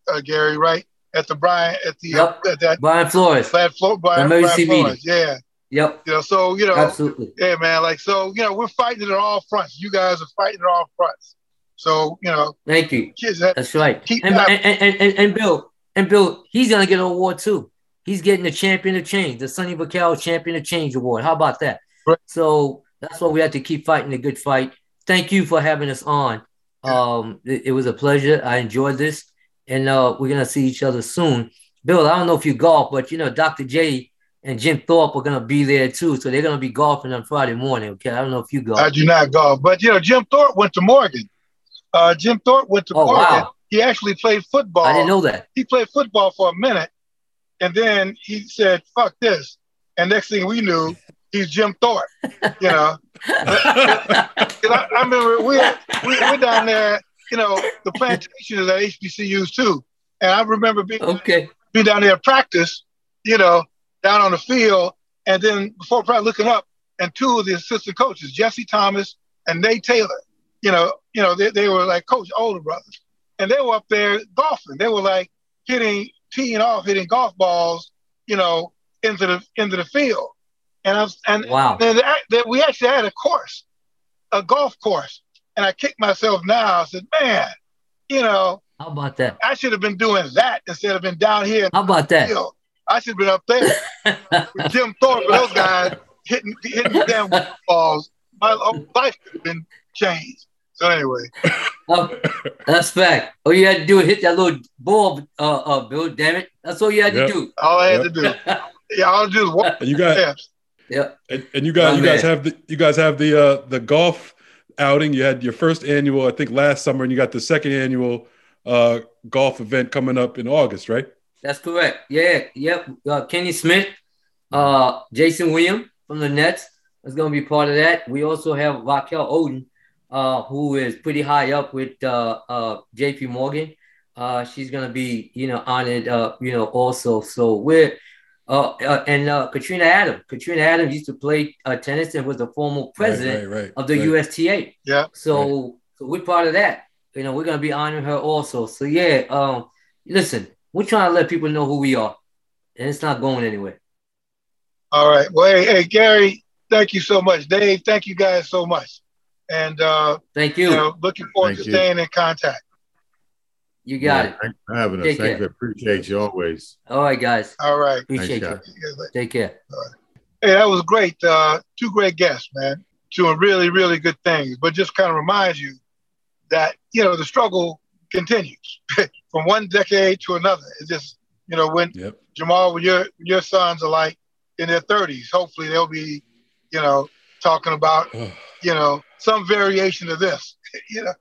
uh, Gary. Right at the Brian at the yep. at that Brian Flores. Brian, Flo- Brian, Brian Flores. Yeah. Yep. You know, so you know, absolutely. Yeah, man. Like, so you know, we're fighting it on all fronts. You guys are fighting it on all fronts. So you know, thank you. Kids That's right. And, and, and, and, and Bill and Bill, he's gonna get an award too. He's getting the champion of change, the Sonny Vaccaro champion of change award. How about that? Right. So that's why we have to keep fighting a good fight. Thank you for having us on. Um, it, it was a pleasure. I enjoyed this, and uh, we're gonna see each other soon. Bill, I don't know if you golf, but you know, Dr. J and Jim Thorpe are gonna be there too, so they're gonna be golfing on Friday morning. Okay, I don't know if you golf. I do not golf, but you know, Jim Thorpe went to Morgan. Uh, Jim Thorpe went to oh, Morgan. Wow. He actually played football. I didn't know that. He played football for a minute, and then he said, "Fuck this." And next thing we knew, he's Jim Thorpe. You know, I, I, remember we, we we're down there. You know, the plantation is at HBCUs too, and I remember being okay. being down there practice. You know, down on the field, and then before practice, looking up, and two of the assistant coaches, Jesse Thomas and Nate Taylor. You know, you know, they, they were like coach older brothers, and they were up there golfing. They were like hitting teeing off, hitting golf balls, you know, into the into the field. And I was, and wow, and we actually had a course, a golf course, and I kicked myself now. I said, man, you know, how about that? I should have been doing that instead of been down here. How about that? Field. I should have been up there with Jim Thorpe and those guys hitting hitting the damn balls. My life could have been changed. So anyway, um, that's fact. All you had to do is hit that little ball, uh, uh, Bill. Damn it, that's all you had yep. to do. All I had yep. to do. Yeah, I had to do walk. And you got, yeah. And, and, you guys, oh, you guys have the, you guys have the, uh, the golf outing. You had your first annual, I think, last summer, and you got the second annual uh, golf event coming up in August, right? That's correct. Yeah, yep. Uh, Kenny Smith, uh, Jason William from the Nets is going to be part of that. We also have Raquel Odin uh, who is pretty high up with uh, uh, JP Morgan. Uh, she's gonna be, you know, honored, uh, you know, also. So we're uh, uh and uh, Katrina Adams. Katrina Adams used to play uh, tennis and was the former president right, right, right, of the USTA. Yeah. So, so we're part of that. You know, we're gonna be honoring her also. So yeah, um, listen, we're trying to let people know who we are, and it's not going anywhere. All right. Well, hey, hey Gary, thank you so much. Dave, thank you guys so much. And uh, thank you. you know, looking forward thank to you. staying in contact. You got yeah, it. Thanks for having us. Take Thank care. you. Appreciate you always. All right, guys. All right. Appreciate Thanks, you. Take care. Hey, that was great. Uh, two great guests, man. Doing really, really good things. But just kind of reminds you that, you know, the struggle continues from one decade to another. It's just, you know, when yep. Jamal, when your your sons are like in their 30s, hopefully they'll be, you know, talking about, you know, some variation of this. you know,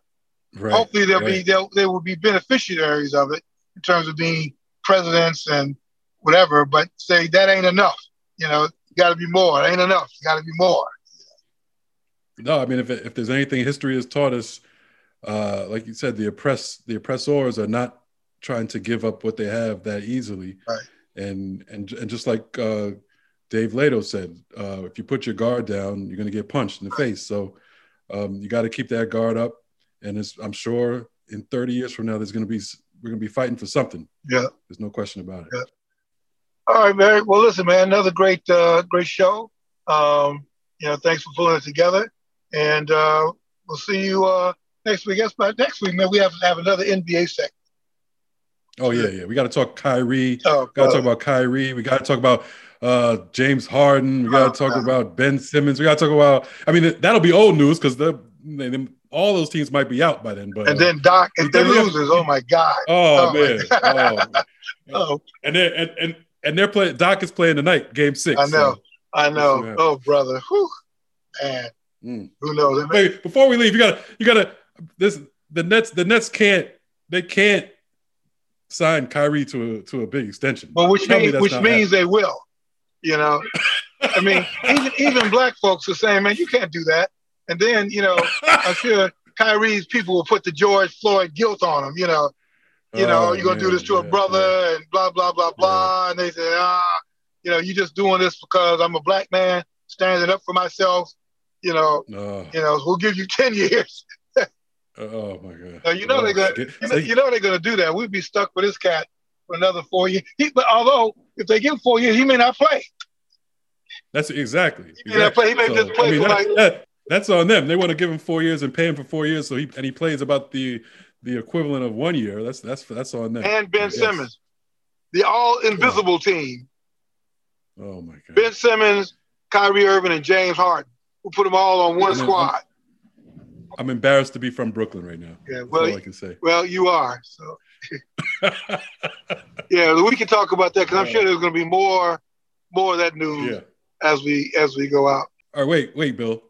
right, hopefully they'll right. be they'll they will be beneficiaries of it in terms of being presidents and whatever. But say that ain't enough. You know, got to be more. It ain't enough. Got to be more. No, I mean, if if there's anything history has taught us, uh, like you said, the oppressed, the oppressors are not trying to give up what they have that easily. Right. And and and just like uh, Dave Leitao said, uh, if you put your guard down, you're going to get punched in the face. So um, you got to keep that guard up. And I'm sure in 30 years from now, there's going to be we're going to be fighting for something. Yeah. There's no question about it. Yeah. All right, Mary. Well, listen, man, another great, uh, great show. Um, you know, thanks for pulling it together, and uh, we'll see you uh, next week. Guess by next week, man, we have to have another NBA segment. Oh yeah, yeah. We got to talk Kyrie. Oh, got to talk about Kyrie. We got to talk about uh, James Harden. We got to oh, talk about Ben Simmons. We got to talk about. I mean, that'll be old news because the all those teams might be out by then. But and then Doc and then loses. Oh my God. Oh, oh man. Oh. oh. And then and, and and they're playing. Doc is playing tonight, Game Six. I know. So. I know. Oh brother. Whew. Man. Mm. Who knows? Wait, before we leave, you gotta you gotta this the Nets the Nets can't they can't sign Kyrie to a to a big extension. Well, which means which means happening. they will. You know, I mean, even even black folks are saying, man, you can't do that. And then, you know, I'm sure Kyrie's people will put the George Floyd guilt on him. You know, you know, oh, you're gonna do this to a brother yeah. and blah blah blah blah. And they say, ah, you know, you're just doing this because I'm a black man standing up for myself. You know, oh. you know, we'll give you ten years. Oh my god! You know oh, they're gonna, you know, you know, they're gonna do that. We'd be stuck with this cat for another four years. He, but although if they give him four years, he may not play. That's exactly. He may, play, he may so, just play I mean, for that, like, that, that's on them. They want to give him four years and pay him for four years, so he and he plays about the the equivalent of one year. That's that's that's on them. And Ben Simmons, the all invisible oh. team. Oh my God! Ben Simmons, Kyrie Irving, and James Harden. We'll put them all on one squad. I'm, I'm, embarrassed to be from Brooklyn right now. Yeah, well, I can say. Well, you are. So, yeah, we can talk about that because I'm sure there's going to be more, more of that news yeah. as we as we go out. All right, wait, wait, Bill.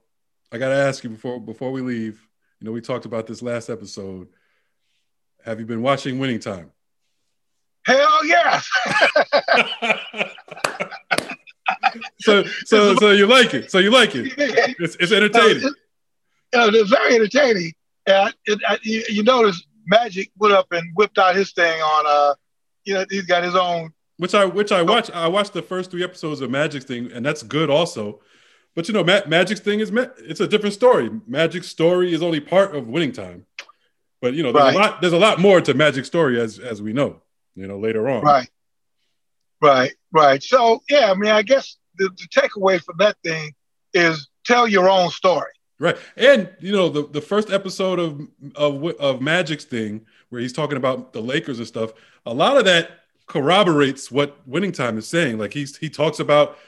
I got to ask you before before we leave. You know, we talked about this last episode. Have you been watching Winning Time? Hell yes. so so so you like it. So you like it. It's, it's entertaining. You know, it's very entertaining. And it, you, you notice Magic went up and whipped out his thing on uh you know he's got his own which I which I watched I watched the first three episodes of Magic's thing and that's good also. But you know, Ma- Magic's thing is it's a different story. Magic's story is only part of winning time. But you know, there's right. a lot there's a lot more to Magic's story as as we know, you know, later on. Right. Right, right. So yeah, I mean, I guess the, the takeaway from that thing is tell your own story. Right. And you know, the, the first episode of, of of Magic's thing where he's talking about the Lakers and stuff, a lot of that corroborates what winning time is saying. Like he's he talks about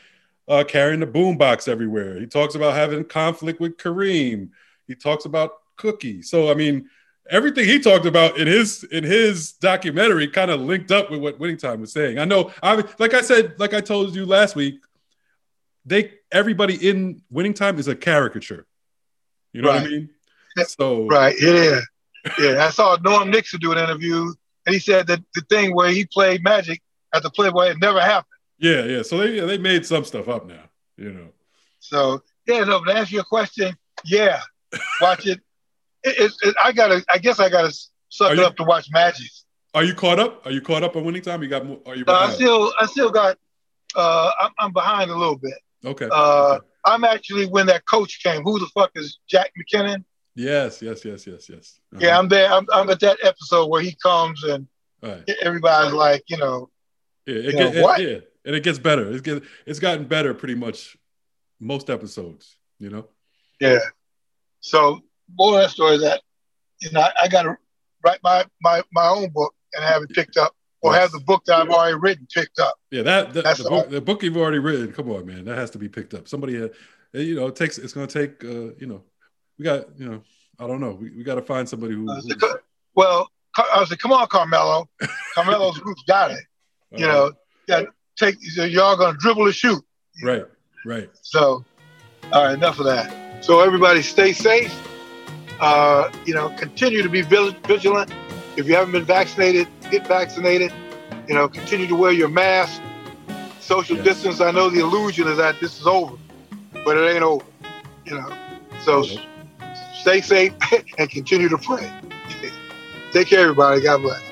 uh, carrying the boombox everywhere. He talks about having conflict with Kareem. He talks about Cookie. So I mean, everything he talked about in his in his documentary kind of linked up with what Winning Time was saying. I know, I like I said, like I told you last week, they everybody in Winning Time is a caricature. You know right. what I mean? So right, yeah, yeah. I saw Norm Nixon do an interview, and he said that the thing where he played Magic at the Playboy it never happened. Yeah, yeah. So they they made some stuff up now, you know. So yeah, no. But to answer your question, yeah, watch it. it, it, it I gotta. I guess I gotta suck are it you, up to watch Magic. Are you caught up? Are you caught up on winning time? You got? more? Are you? No, I still. I still got. Uh, I'm, I'm behind a little bit. Okay. Uh, okay. I'm actually when that coach came. Who the fuck is Jack McKinney? Yes, yes, yes, yes, yes. Uh-huh. Yeah, I'm there. I'm, I'm, at that episode where he comes and right. everybody's like, you know, yeah, it, you know, what? yeah and it gets better. It's get, it's gotten better pretty much most episodes. You know. Yeah. So more of that story that you know I, I got to write my my my own book and have it picked up, or yes. have the book that I've already written picked up. Yeah, that, that the, book, the book you've already written. Come on, man, that has to be picked up. Somebody, uh, you know, it takes. It's going to take. Uh, you know, we got. You know, I don't know. We, we got to find somebody who. Uh, well, I said, come on, Carmelo. Carmelo's group's got it. You uh-huh. know, got take y'all gonna dribble and shoot. Right, right. So, all right, enough of that. So everybody, stay safe. Uh, you know, continue to be vigilant. If you haven't been vaccinated, get vaccinated. You know, continue to wear your mask. Social yes. distance. I know the illusion is that this is over, but it ain't over. You know, So stay safe and continue to pray. Take care, everybody. God bless.